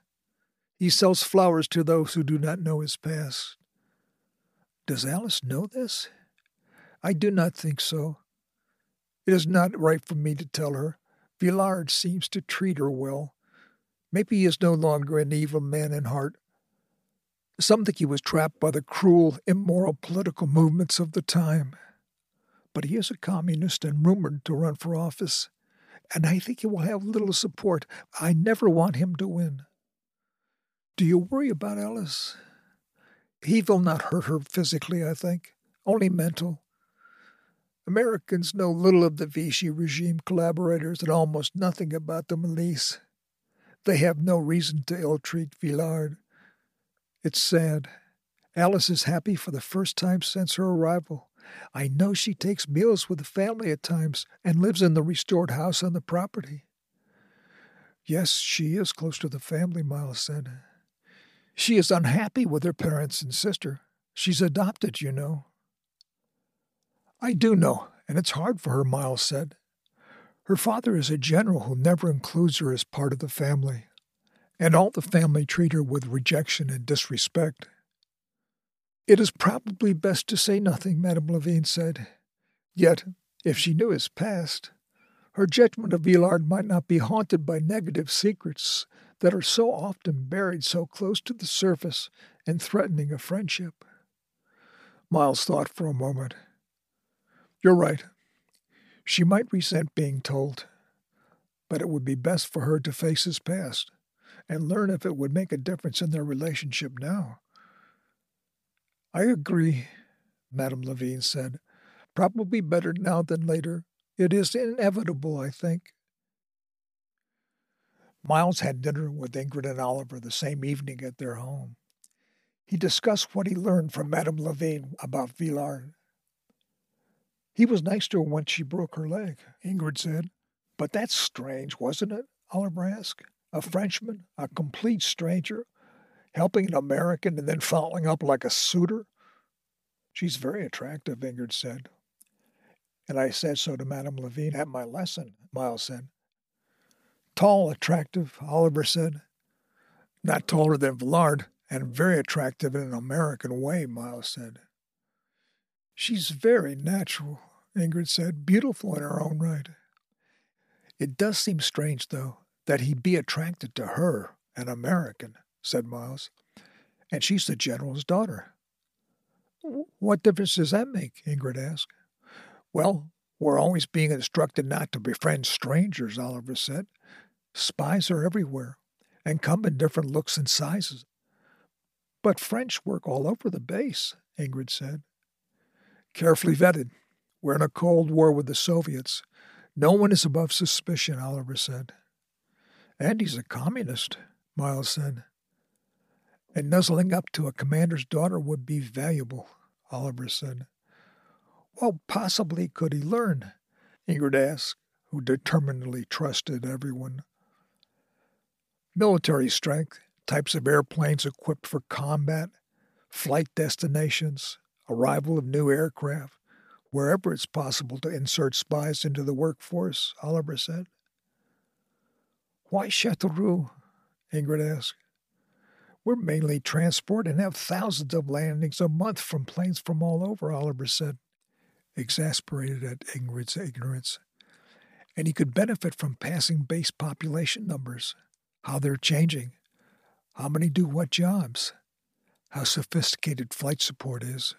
He sells flowers to those who do not know his past. Does Alice know this? I do not think so. It is not right for me to tell her. Villard seems to treat her well. Maybe he is no longer an evil man in heart. Some think he was trapped by the cruel, immoral political movements of the time. But he is a communist and rumored to run for office, and I think he will have little support. I never want him to win. Do you worry about Alice? He will not hurt her physically, I think, only mental. Americans know little of the Vichy regime collaborators and almost nothing about the milice. They have no reason to ill treat Villard. It's sad. Alice is happy for the first time since her arrival. I know she takes meals with the family at times and lives in the restored house on the property. Yes, she is close to the family, Miles said. She is unhappy with her parents and sister. She's adopted, you know. I do know, and it's hard for her, Miles said. Her father is a general who never includes her as part of the family, and all the family treat her with rejection and disrespect. It is probably best to say nothing, Madame Levine said. Yet, if she knew his past, her judgment of Villard might not be haunted by negative secrets that are so often buried so close to the surface and threatening a friendship. Miles thought for a moment. You're right. She might resent being told, but it would be best for her to face his past and learn if it would make a difference in their relationship now. I agree, Madame Levine said. Probably better now than later. It is inevitable, I think. Miles had dinner with Ingrid and Oliver the same evening at their home. He discussed what he learned from Madame Levine about Villard he was nice to her when she broke her leg, Ingrid said. But that's strange, wasn't it? Oliver asked. A Frenchman, a complete stranger, helping an American and then following up like a suitor? She's very attractive, Ingrid said. And I said so to Madame Levine at my lesson, Miles said. Tall, attractive, Oliver said. Not taller than Villard, and very attractive in an American way, Miles said. She's very natural, Ingrid said, beautiful in her own right. It does seem strange, though, that he'd be attracted to her, an American, said Miles. And she's the general's daughter. What difference does that make? Ingrid asked. Well, we're always being instructed not to befriend strangers, Oliver said. Spies are everywhere and come in different looks and sizes. But French work all over the base, Ingrid said. Carefully vetted. We're in a Cold War with the Soviets. No one is above suspicion, Oliver said. And he's a communist, Miles said. And nuzzling up to a commander's daughter would be valuable, Oliver said. What possibly could he learn? Ingrid asked, who determinedly trusted everyone. Military strength, types of airplanes equipped for combat, flight destinations, arrival of new aircraft, wherever it's possible to insert spies into the workforce, Oliver said. Why Châteauroux? Ingrid asked. We're mainly transport and have thousands of landings a month from planes from all over, Oliver said, exasperated at Ingrid's ignorance. And he could benefit from passing base population numbers, how they're changing, how many do what jobs, how sophisticated flight support is.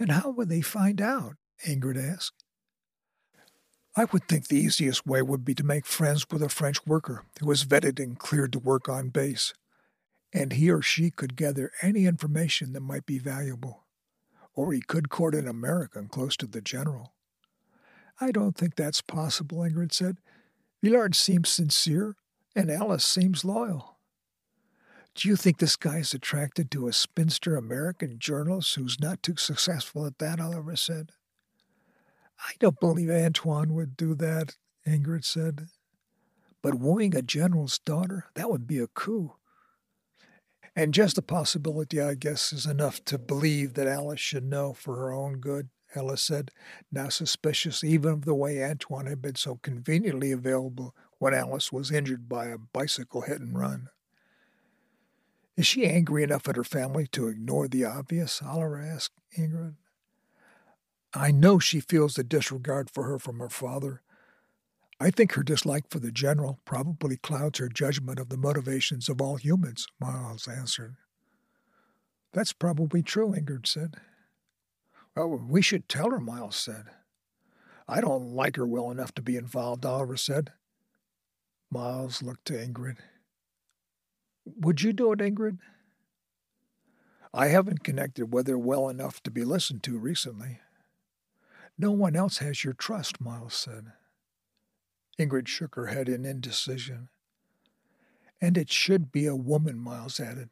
And how would they find out? Ingrid asked. I would think the easiest way would be to make friends with a French worker who was vetted and cleared to work on base, and he or she could gather any information that might be valuable. Or he could court an American close to the general. I don't think that's possible, Ingrid said. Villard seems sincere, and Alice seems loyal. Do you think this guy is attracted to a spinster American journalist who's not too successful at that? Oliver said. I don't believe Antoine would do that, Ingrid said. But wooing a general's daughter, that would be a coup. And just the possibility, I guess, is enough to believe that Alice should know for her own good, Alice said, now suspicious even of the way Antoine had been so conveniently available when Alice was injured by a bicycle hit and run. Is she angry enough at her family to ignore the obvious? Oliver asked Ingrid. I know she feels the disregard for her from her father. I think her dislike for the general probably clouds her judgment of the motivations of all humans, Miles answered. That's probably true, Ingrid said. Well, we should tell her, Miles said. I don't like her well enough to be involved, Oliver said. Miles looked to Ingrid. Would you do it, Ingrid? I haven't connected with her well enough to be listened to recently. No one else has your trust, Miles said. Ingrid shook her head in indecision. And it should be a woman, Miles added.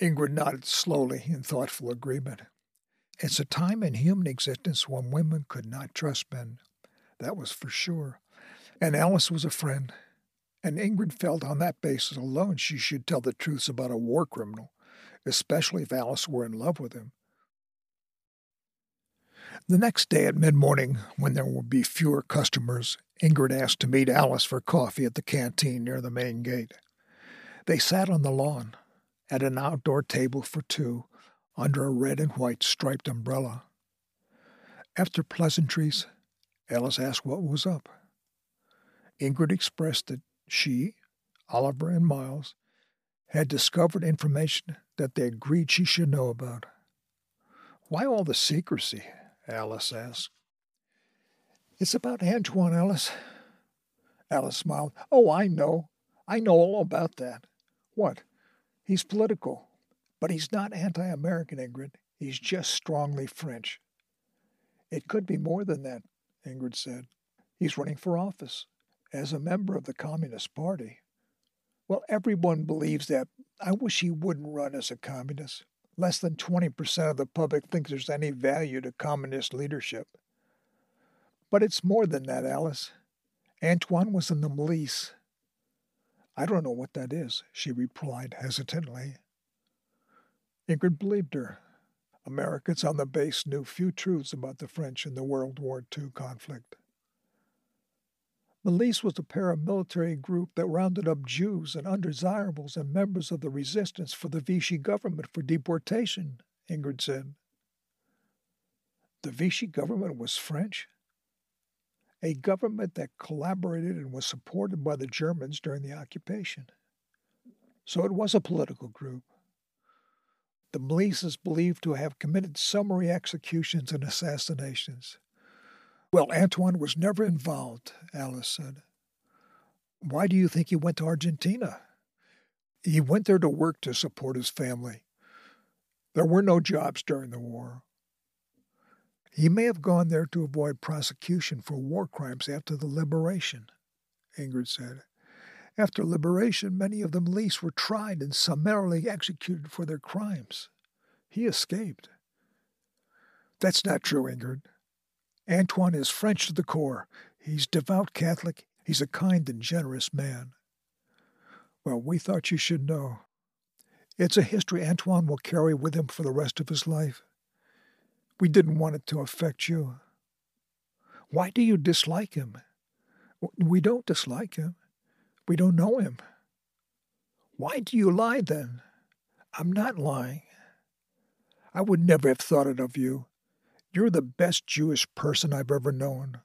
Ingrid nodded slowly in thoughtful agreement. It's a time in human existence when women could not trust men. That was for sure. And Alice was a friend. And Ingrid felt on that basis alone she should tell the truths about a war criminal, especially if Alice were in love with him. The next day at mid morning, when there would be fewer customers, Ingrid asked to meet Alice for coffee at the canteen near the main gate. They sat on the lawn, at an outdoor table for two, under a red and white striped umbrella. After pleasantries, Alice asked what was up. Ingrid expressed that she, Oliver, and Miles had discovered information that they agreed she should know about. Why all the secrecy? Alice asked. It's about Antoine, Alice. Alice smiled. Oh, I know. I know all about that. What? He's political. But he's not anti American, Ingrid. He's just strongly French. It could be more than that, Ingrid said. He's running for office as a member of the Communist Party. Well, everyone believes that. I wish he wouldn't run as a communist. Less than 20% of the public thinks there's any value to communist leadership. But it's more than that, Alice. Antoine was in the milice. I don't know what that is, she replied hesitantly. Ingrid believed her. Americans on the base knew few truths about the French in the World War II conflict. Milice was a paramilitary group that rounded up Jews and undesirables and members of the resistance for the Vichy government for deportation, Ingrid said. The Vichy government was French? A government that collaborated and was supported by the Germans during the occupation. So it was a political group. The milice is believed to have committed summary executions and assassinations. Well, Antoine was never involved, Alice said. Why do you think he went to Argentina? He went there to work to support his family. There were no jobs during the war. He may have gone there to avoid prosecution for war crimes after the liberation, Ingrid said. After liberation, many of the milice were tried and summarily executed for their crimes. He escaped. That's not true, Ingrid. Antoine is French to the core. He's devout Catholic. He's a kind and generous man. Well, we thought you should know. It's a history Antoine will carry with him for the rest of his life. We didn't want it to affect you. Why do you dislike him? We don't dislike him. We don't know him. Why do you lie then? I'm not lying. I would never have thought it of you. You're the best Jewish person I've ever known.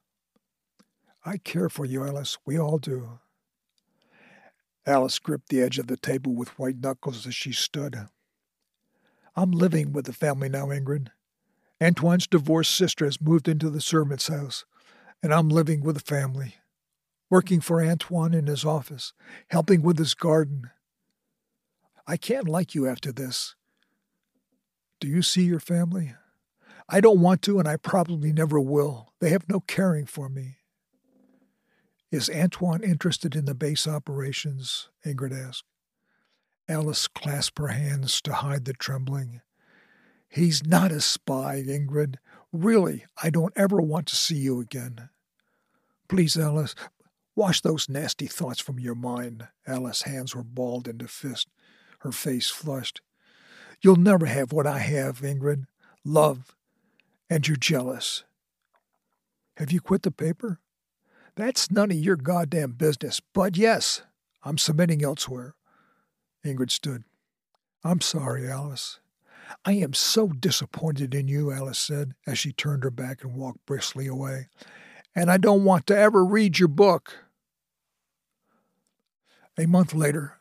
I care for you, Alice. We all do. Alice gripped the edge of the table with white knuckles as she stood. I'm living with the family now, Ingrid. Antoine's divorced sister has moved into the servant's house, and I'm living with the family working for Antoine in his office, helping with his garden. I can't like you after this. Do you see your family? I don't want to, and I probably never will. They have no caring for me. Is Antoine interested in the base operations? Ingrid asked. Alice clasped her hands to hide the trembling. He's not a spy, Ingrid. Really, I don't ever want to see you again. Please, Alice, Wash those nasty thoughts from your mind. Alice's hands were balled into fists, her face flushed. You'll never have what I have, Ingrid love, and you're jealous. Have you quit the paper? That's none of your goddamn business, but yes, I'm submitting elsewhere. Ingrid stood. I'm sorry, Alice. I am so disappointed in you, Alice said as she turned her back and walked briskly away. And I don't want to ever read your book. A month later,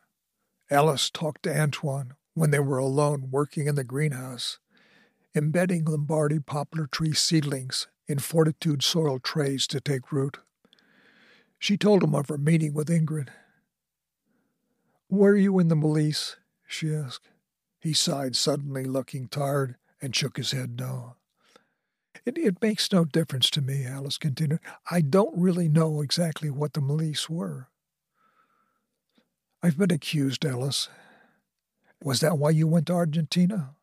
Alice talked to Antoine when they were alone working in the greenhouse, embedding Lombardy poplar tree seedlings in fortitude soil trays to take root. She told him of her meeting with Ingrid. Were you in the Milice? she asked. He sighed suddenly, looking tired, and shook his head no. It, it makes no difference to me, Alice continued. I don't really know exactly what the Milice were. I've been accused, Alice. Was that why you went to Argentina?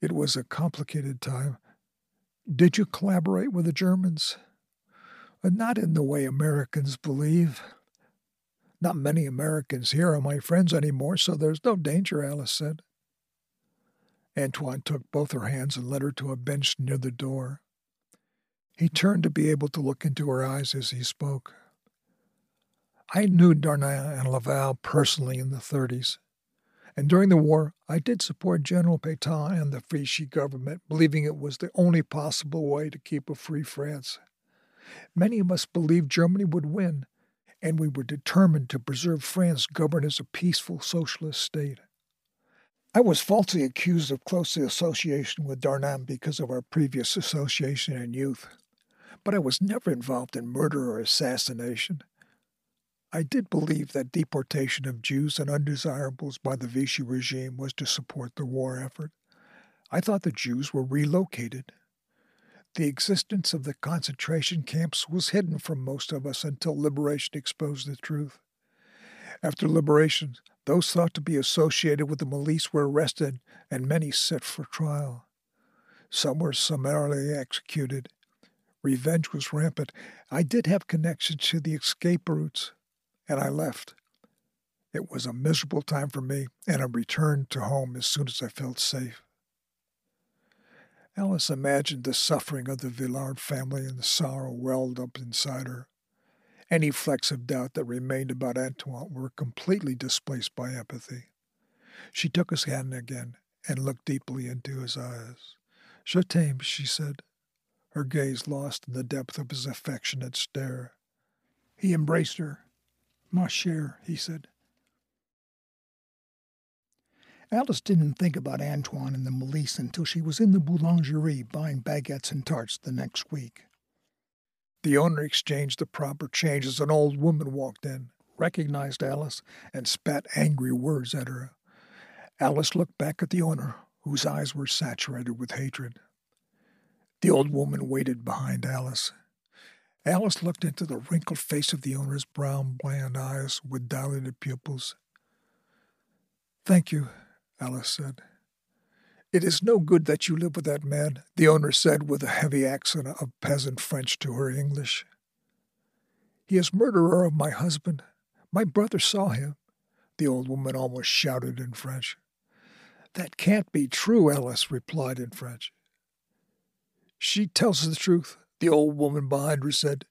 It was a complicated time. Did you collaborate with the Germans? Uh, not in the way Americans believe. Not many Americans here are my friends anymore, so there's no danger, Alice said. Antoine took both her hands and led her to a bench near the door. He turned to be able to look into her eyes as he spoke. I knew Darnand and Laval personally in the 30s, and during the war I did support General Pétain and the Vichy government, believing it was the only possible way to keep a free France. Many of us believed Germany would win, and we were determined to preserve France governed as a peaceful socialist state. I was falsely accused of close association with Darnand because of our previous association in youth, but I was never involved in murder or assassination. I did believe that deportation of Jews and undesirables by the Vichy regime was to support the war effort. I thought the Jews were relocated. The existence of the concentration camps was hidden from most of us until liberation exposed the truth. After liberation, those thought to be associated with the milice were arrested and many set for trial. Some were summarily executed. Revenge was rampant. I did have connections to the escape routes and I left. It was a miserable time for me, and I returned to home as soon as I felt safe. Alice imagined the suffering of the Villard family and the sorrow welled up inside her. Any flecks of doubt that remained about Antoine were completely displaced by empathy. She took his hand again and looked deeply into his eyes. Je t'aime, she said, her gaze lost in the depth of his affectionate stare. He embraced her Ma chère, he said. Alice didn't think about Antoine and the Milice until she was in the boulangerie buying baguettes and tarts the next week. The owner exchanged the proper change as an old woman walked in, recognized Alice, and spat angry words at her. Alice looked back at the owner, whose eyes were saturated with hatred. The old woman waited behind Alice. Alice looked into the wrinkled face of the owner's brown, bland eyes with dilated pupils. Thank you, Alice said. It is no good that you live with that man, the owner said with a heavy accent of peasant French to her English. He is murderer of my husband. My brother saw him, the old woman almost shouted in French. That can't be true, Alice replied in French. She tells the truth, the old woman behind her said.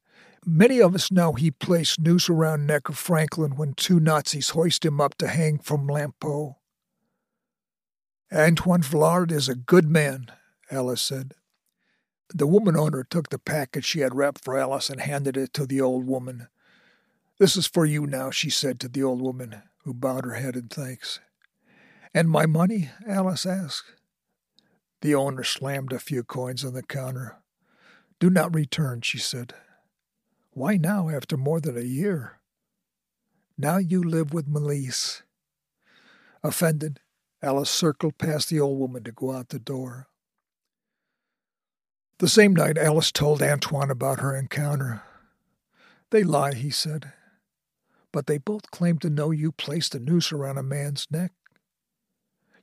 Many of us know he placed noose around neck of Franklin when two Nazis hoisted him up to hang from Lampeau. Antoine Villard is a good man, Alice said. The woman owner took the package she had wrapped for Alice and handed it to the old woman. This is for you now, she said to the old woman, who bowed her head in thanks. And my money? Alice asked. The owner slammed a few coins on the counter. Do not return, she said. Why now, after more than a year? Now you live with Milice. Offended, Alice circled past the old woman to go out the door. The same night, Alice told Antoine about her encounter. They lie, he said. But they both claim to know you placed a noose around a man's neck.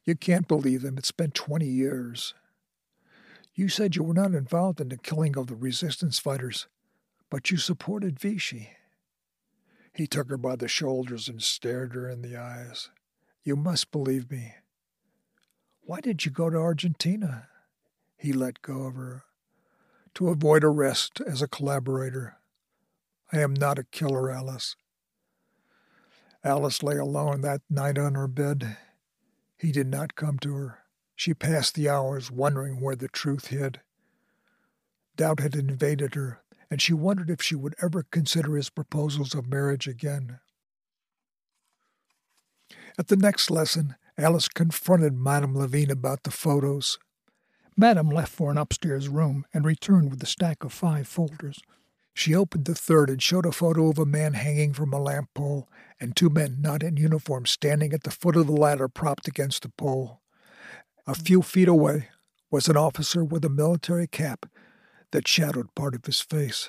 You can't believe them. It's been 20 years. You said you were not involved in the killing of the resistance fighters, but you supported Vichy. He took her by the shoulders and stared her in the eyes. You must believe me. Why did you go to Argentina? He let go of her. To avoid arrest as a collaborator. I am not a killer, Alice. Alice lay alone that night on her bed. He did not come to her. She passed the hours wondering where the truth hid. Doubt had invaded her, and she wondered if she would ever consider his proposals of marriage again. At the next lesson, Alice confronted Madame Levine about the photos. Madame left for an upstairs room and returned with a stack of five folders. She opened the third and showed a photo of a man hanging from a lamp pole and two men not in uniform standing at the foot of the ladder propped against the pole. A few feet away was an officer with a military cap that shadowed part of his face.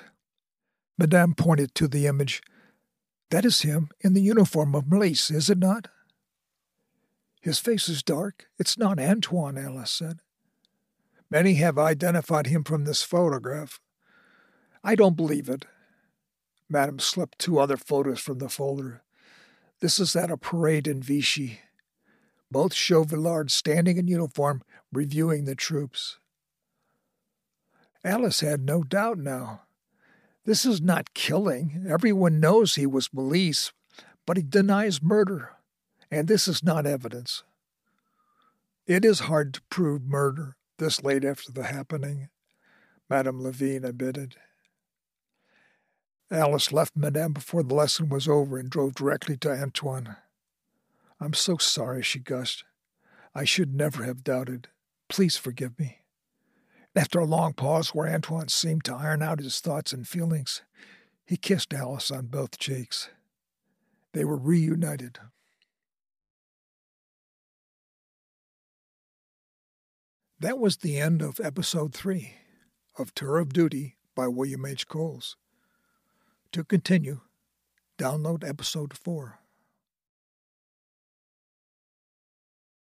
Madame pointed to the image. That is him in the uniform of police, is it not? His face is dark. It's not Antoine, Alice said. Many have identified him from this photograph. I don't believe it. Madame slipped two other photos from the folder. This is at a parade in Vichy. Both show Villard standing in uniform, reviewing the troops. Alice had no doubt now. This is not killing. Everyone knows he was police, but he denies murder, and this is not evidence. It is hard to prove murder this late after the happening, Madame Levine admitted. Alice left Madame before the lesson was over and drove directly to Antoine. I'm so sorry, she gushed. I should never have doubted. Please forgive me. After a long pause where Antoine seemed to iron out his thoughts and feelings, he kissed Alice on both cheeks. They were reunited. That was the end of episode three of Tour of Duty by William H. Coles. To continue, download episode four.